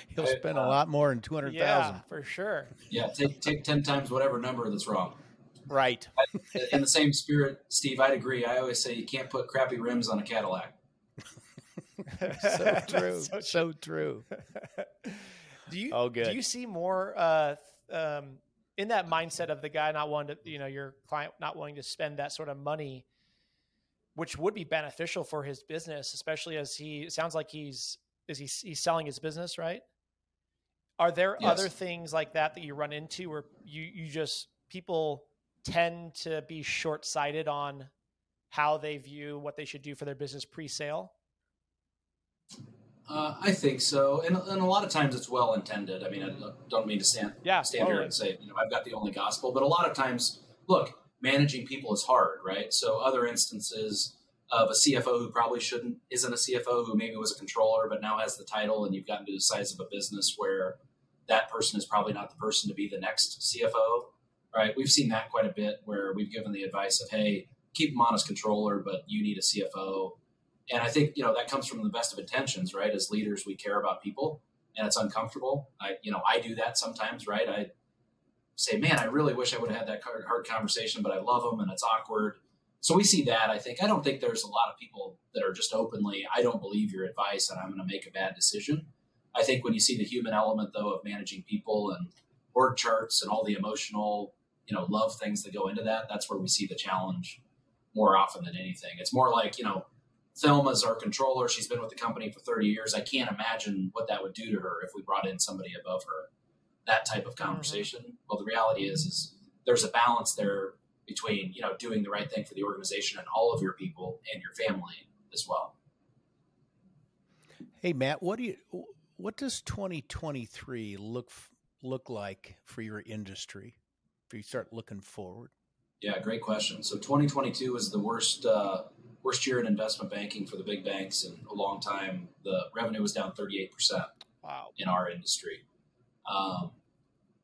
He'll spend uh, a lot more than two hundred thousand. Yeah, for sure. Yeah, take take ten times whatever number that's wrong. Right. In the same spirit, Steve, I'd agree. I always say you can't put crappy rims on a Cadillac. so true. so, so, true. do you? Oh, good. Do you see more uh, um, in that mindset of the guy not wanting to, you know, your client not wanting to spend that sort of money? which would be beneficial for his business, especially as he sounds like he's is he he's selling his business, right? Are there yes. other things like that that you run into where you you just people tend to be short sighted on how they view what they should do for their business pre-sale? Uh, I think so, and, and a lot of times it's well intended. I mean, I don't mean to stand yeah, stand totally. here and say you know I've got the only gospel, but a lot of times, look, managing people is hard, right? So other instances of a CFO who probably shouldn't isn't a CFO who maybe was a controller but now has the title, and you've gotten to the size of a business where that person is probably not the person to be the next CFO, right? We've seen that quite a bit where we've given the advice of, hey, keep him on as controller, but you need a CFO. And I think you know that comes from the best of intentions, right? As leaders, we care about people, and it's uncomfortable. I, you know, I do that sometimes, right? I say, man, I really wish I would have had that hard conversation, but I love them and it's awkward. So we see that. I think I don't think there's a lot of people that are just openly, I don't believe your advice and I'm going to make a bad decision. I think when you see the human element though of managing people and org charts and all the emotional, you know, love things that go into that, that's where we see the challenge more often than anything. It's more like, you know, Thelma's our controller. She's been with the company for 30 years. I can't imagine what that would do to her if we brought in somebody above her that type of mm-hmm. conversation. Mm-hmm. Well, the reality is, is there's a balance there between you know doing the right thing for the organization and all of your people and your family as well. Hey Matt, what do you what does 2023 look look like for your industry? If you start looking forward. Yeah, great question. So 2022 was the worst uh, worst year in investment banking for the big banks in a long time. The revenue was down 38 percent. Wow. In our industry, um,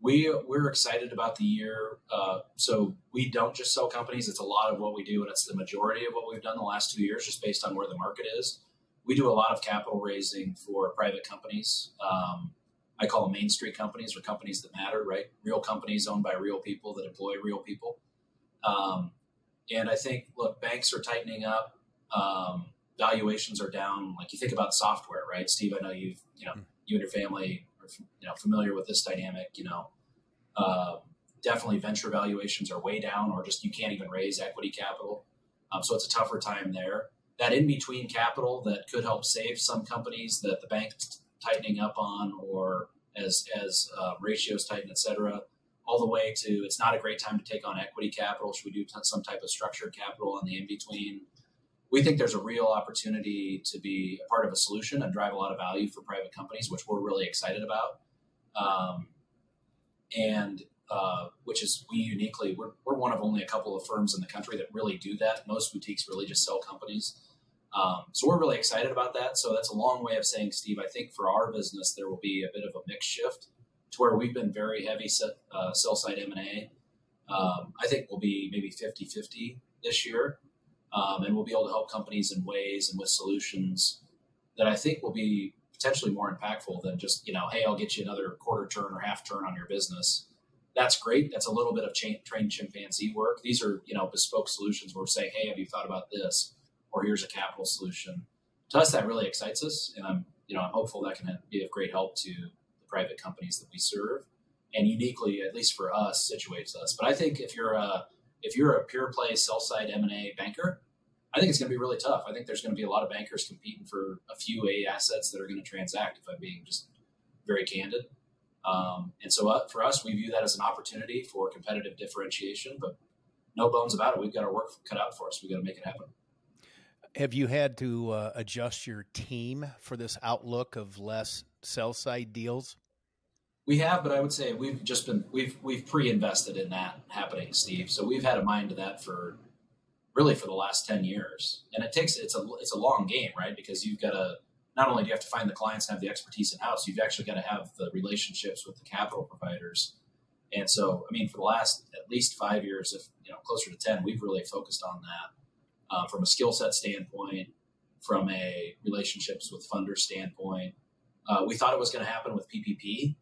we we're excited about the year. Uh, so we don't just sell companies; it's a lot of what we do, and it's the majority of what we've done the last two years, just based on where the market is. We do a lot of capital raising for private companies. Um, I call them Main Street companies or companies that matter, right? Real companies owned by real people that employ real people. Um, and I think, look, banks are tightening up. Um, valuations are down. Like you think about software, right, Steve? I know you've, you know, hmm. you and your family you know familiar with this dynamic, you know, uh, definitely venture valuations are way down, or just you can't even raise equity capital. Um, so it's a tougher time there. That in between capital that could help save some companies that the bank's tightening up on, or as as uh, ratios tighten, et cetera, all the way to it's not a great time to take on equity capital. Should we do t- some type of structured capital on the in between? we think there's a real opportunity to be a part of a solution and drive a lot of value for private companies, which we're really excited about. Um, and uh, which is we uniquely we're, we're one of only a couple of firms in the country that really do that. Most boutiques really just sell companies. Um, so we're really excited about that. So that's a long way of saying, Steve, I think for our business there will be a bit of a mix shift to where we've been very heavy set, uh, sell side M and A. Um, I think we'll be maybe 50-50 this year. Um, and we'll be able to help companies in ways and with solutions that I think will be potentially more impactful than just, you know, hey, I'll get you another quarter turn or half turn on your business. That's great. That's a little bit of trained chimpanzee work. These are, you know, bespoke solutions where we're saying, hey, have you thought about this? Or here's a capital solution. To us, that really excites us. And I'm, you know, I'm hopeful that can be of great help to the private companies that we serve and uniquely, at least for us, situates us. But I think if you're a, if you're a pure play sell side M&A banker, I think it's going to be really tough. I think there's going to be a lot of bankers competing for a few A assets that are going to transact. If I'm being just very candid, um, and so uh, for us, we view that as an opportunity for competitive differentiation. But no bones about it. We've got our work cut out for us. We've got to make it happen. Have you had to uh, adjust your team for this outlook of less sell side deals? We have, but I would say we've just been we've we've pre-invested in that happening, Steve. So we've had a mind to that for really for the last ten years, and it takes it's a it's a long game, right? Because you've got to not only do you have to find the clients and have the expertise in house, you've actually got to have the relationships with the capital providers. And so, I mean, for the last at least five years, if you know closer to ten, we've really focused on that uh, from a skill set standpoint, from a relationships with funder standpoint. Uh, we thought it was going to happen with PPP.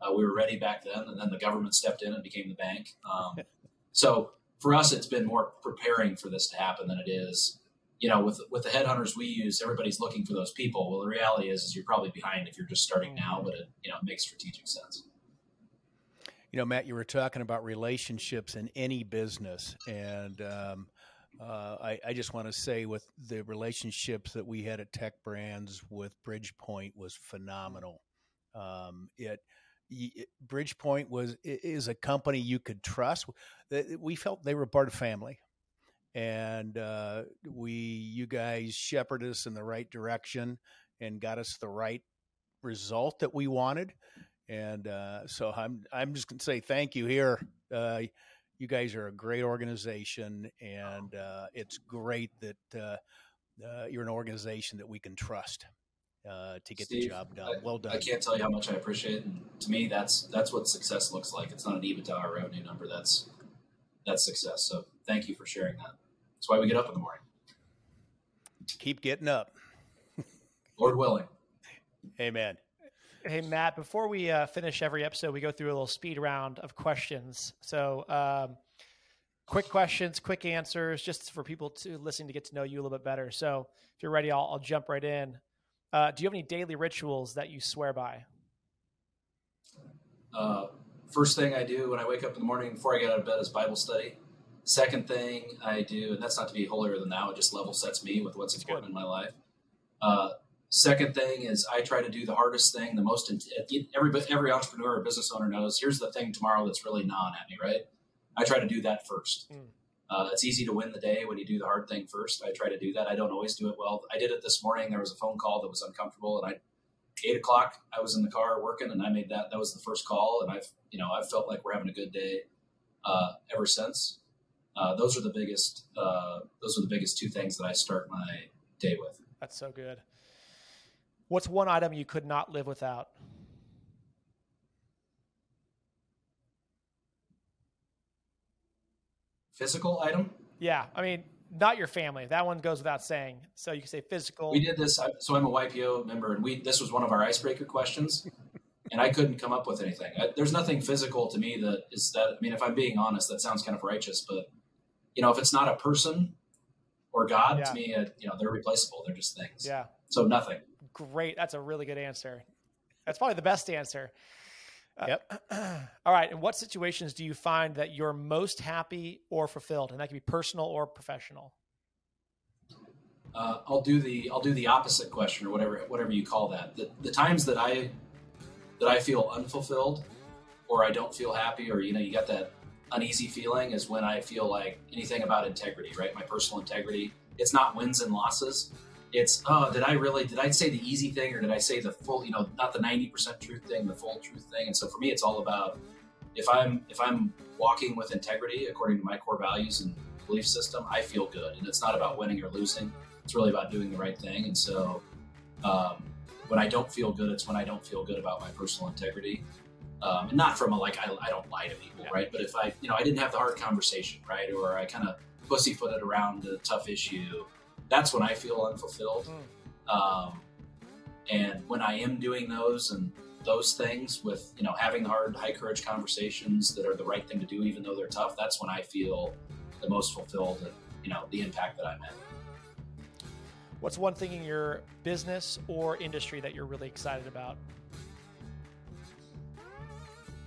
Uh, we were ready back then, and then the government stepped in and became the bank. Um, so for us, it's been more preparing for this to happen than it is you know, with with the headhunters we use, everybody's looking for those people. Well, the reality is, is you're probably behind if you're just starting now, but it you know it makes strategic sense. You know, Matt, you were talking about relationships in any business, and um, uh, I, I, just want to say, with the relationships that we had at Tech Brands with Bridgepoint was phenomenal. Um, it, it Bridgepoint was is a company you could trust. We felt they were part of family. And uh, we you guys shepherded us in the right direction and got us the right result that we wanted. And uh, so i'm i'm just to say thank you here. Uh, you guys are a great organization and uh, it's great that uh, uh, you're an organization that we can trust to get Steve, the job done. I, well done. I can't tell you how much I appreciate it. And to me, that's that's what success looks like. It's not an EBITDA or revenue number. That's that's success. So thank you for sharing that. That's why we get up in the morning. Keep getting up. Lord willing. Amen. Hey, Matt, before we uh, finish every episode, we go through a little speed round of questions. So, um, quick questions, quick answers, just for people to listen to get to know you a little bit better. So, if you're ready, I'll, I'll jump right in. Uh, do you have any daily rituals that you swear by? Uh, first thing I do when I wake up in the morning before I get out of bed is Bible study. Second thing I do, and that's not to be holier than thou, it just level sets me with what's important in my life. Uh, second thing is I try to do the hardest thing, the most, every, every entrepreneur or business owner knows here's the thing tomorrow that's really gnawing at me, right? I try to do that first. Mm. Uh, it's easy to win the day when you do the hard thing first. I try to do that. I don't always do it well. I did it this morning. There was a phone call that was uncomfortable, and I eight o'clock I was in the car working, and I made that. That was the first call, and I've you know I've felt like we're having a good day uh, ever since. Uh, those are the biggest. Uh, those are the biggest two things that I start my day with. That's so good. What's one item you could not live without? Physical item? Yeah, I mean, not your family. That one goes without saying. So you can say physical. We did this. So I'm a YPO member, and we this was one of our icebreaker questions and I couldn't come up with anything. I, there's nothing physical to me that is that. I mean, if I'm being honest, that sounds kind of righteous, but you know, if it's not a person or God, yeah. to me, uh, you know, they're replaceable. They're just things. Yeah. So nothing. Great. That's a really good answer. That's probably the best answer. Uh, yep. all right. In what situations do you find that you're most happy or fulfilled? And that can be personal or professional. Uh, I'll do the I'll do the opposite question or whatever whatever you call that. The, the times that I that I feel unfulfilled or I don't feel happy or you know you got that uneasy feeling is when I feel like anything about integrity, right? My personal integrity. It's not wins and losses. It's oh, did I really did I say the easy thing or did I say the full, you know, not the 90% truth thing, the full truth thing? And so for me it's all about if I'm if I'm walking with integrity according to my core values and belief system, I feel good. And it's not about winning or losing. It's really about doing the right thing. And so um, when I don't feel good, it's when I don't feel good about my personal integrity. Um, and not from a like I, I don't lie to people, yeah. right? But if I you know I didn't have the hard conversation, right, or I kind of pussyfooted around a tough issue, that's when I feel unfulfilled. Mm. Um, and when I am doing those and those things with you know having hard, high courage conversations that are the right thing to do, even though they're tough, that's when I feel the most fulfilled and you know the impact that I'm having. What's one thing in your business or industry that you're really excited about?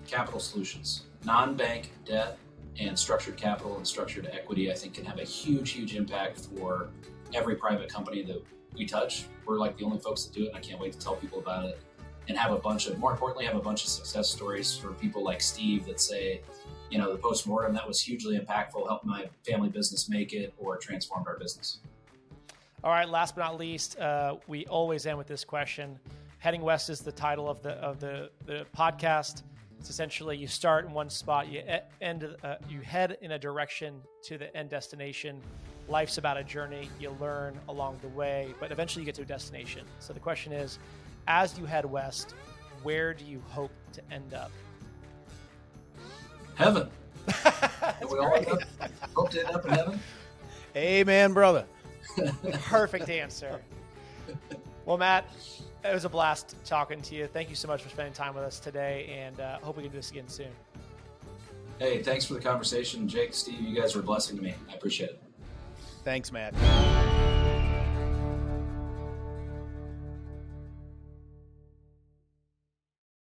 capital solutions, non bank debt and structured capital and structured equity, I think, can have a huge, huge impact for every private company that we touch. We're like the only folks that do it, and I can't wait to tell people about it. And have a bunch of, more importantly, have a bunch of success stories for people like Steve that say, you know, the postmortem that was hugely impactful, helped my family business make it, or transformed our business. All right. Last but not least, uh, we always end with this question. Heading west is the title of the of the the podcast. It's essentially you start in one spot, you end, uh, you head in a direction to the end destination. Life's about a journey. You learn along the way, but eventually you get to a destination. So the question is, as you head west, where do you hope to end up? Heaven. we all up, hope to end up in heaven. Amen, brother. Perfect answer. Well, Matt, it was a blast talking to you. Thank you so much for spending time with us today, and uh, hope we can do this again soon. Hey, thanks for the conversation, Jake, Steve. You guys were a blessing to me. I appreciate it. Thanks, Matt.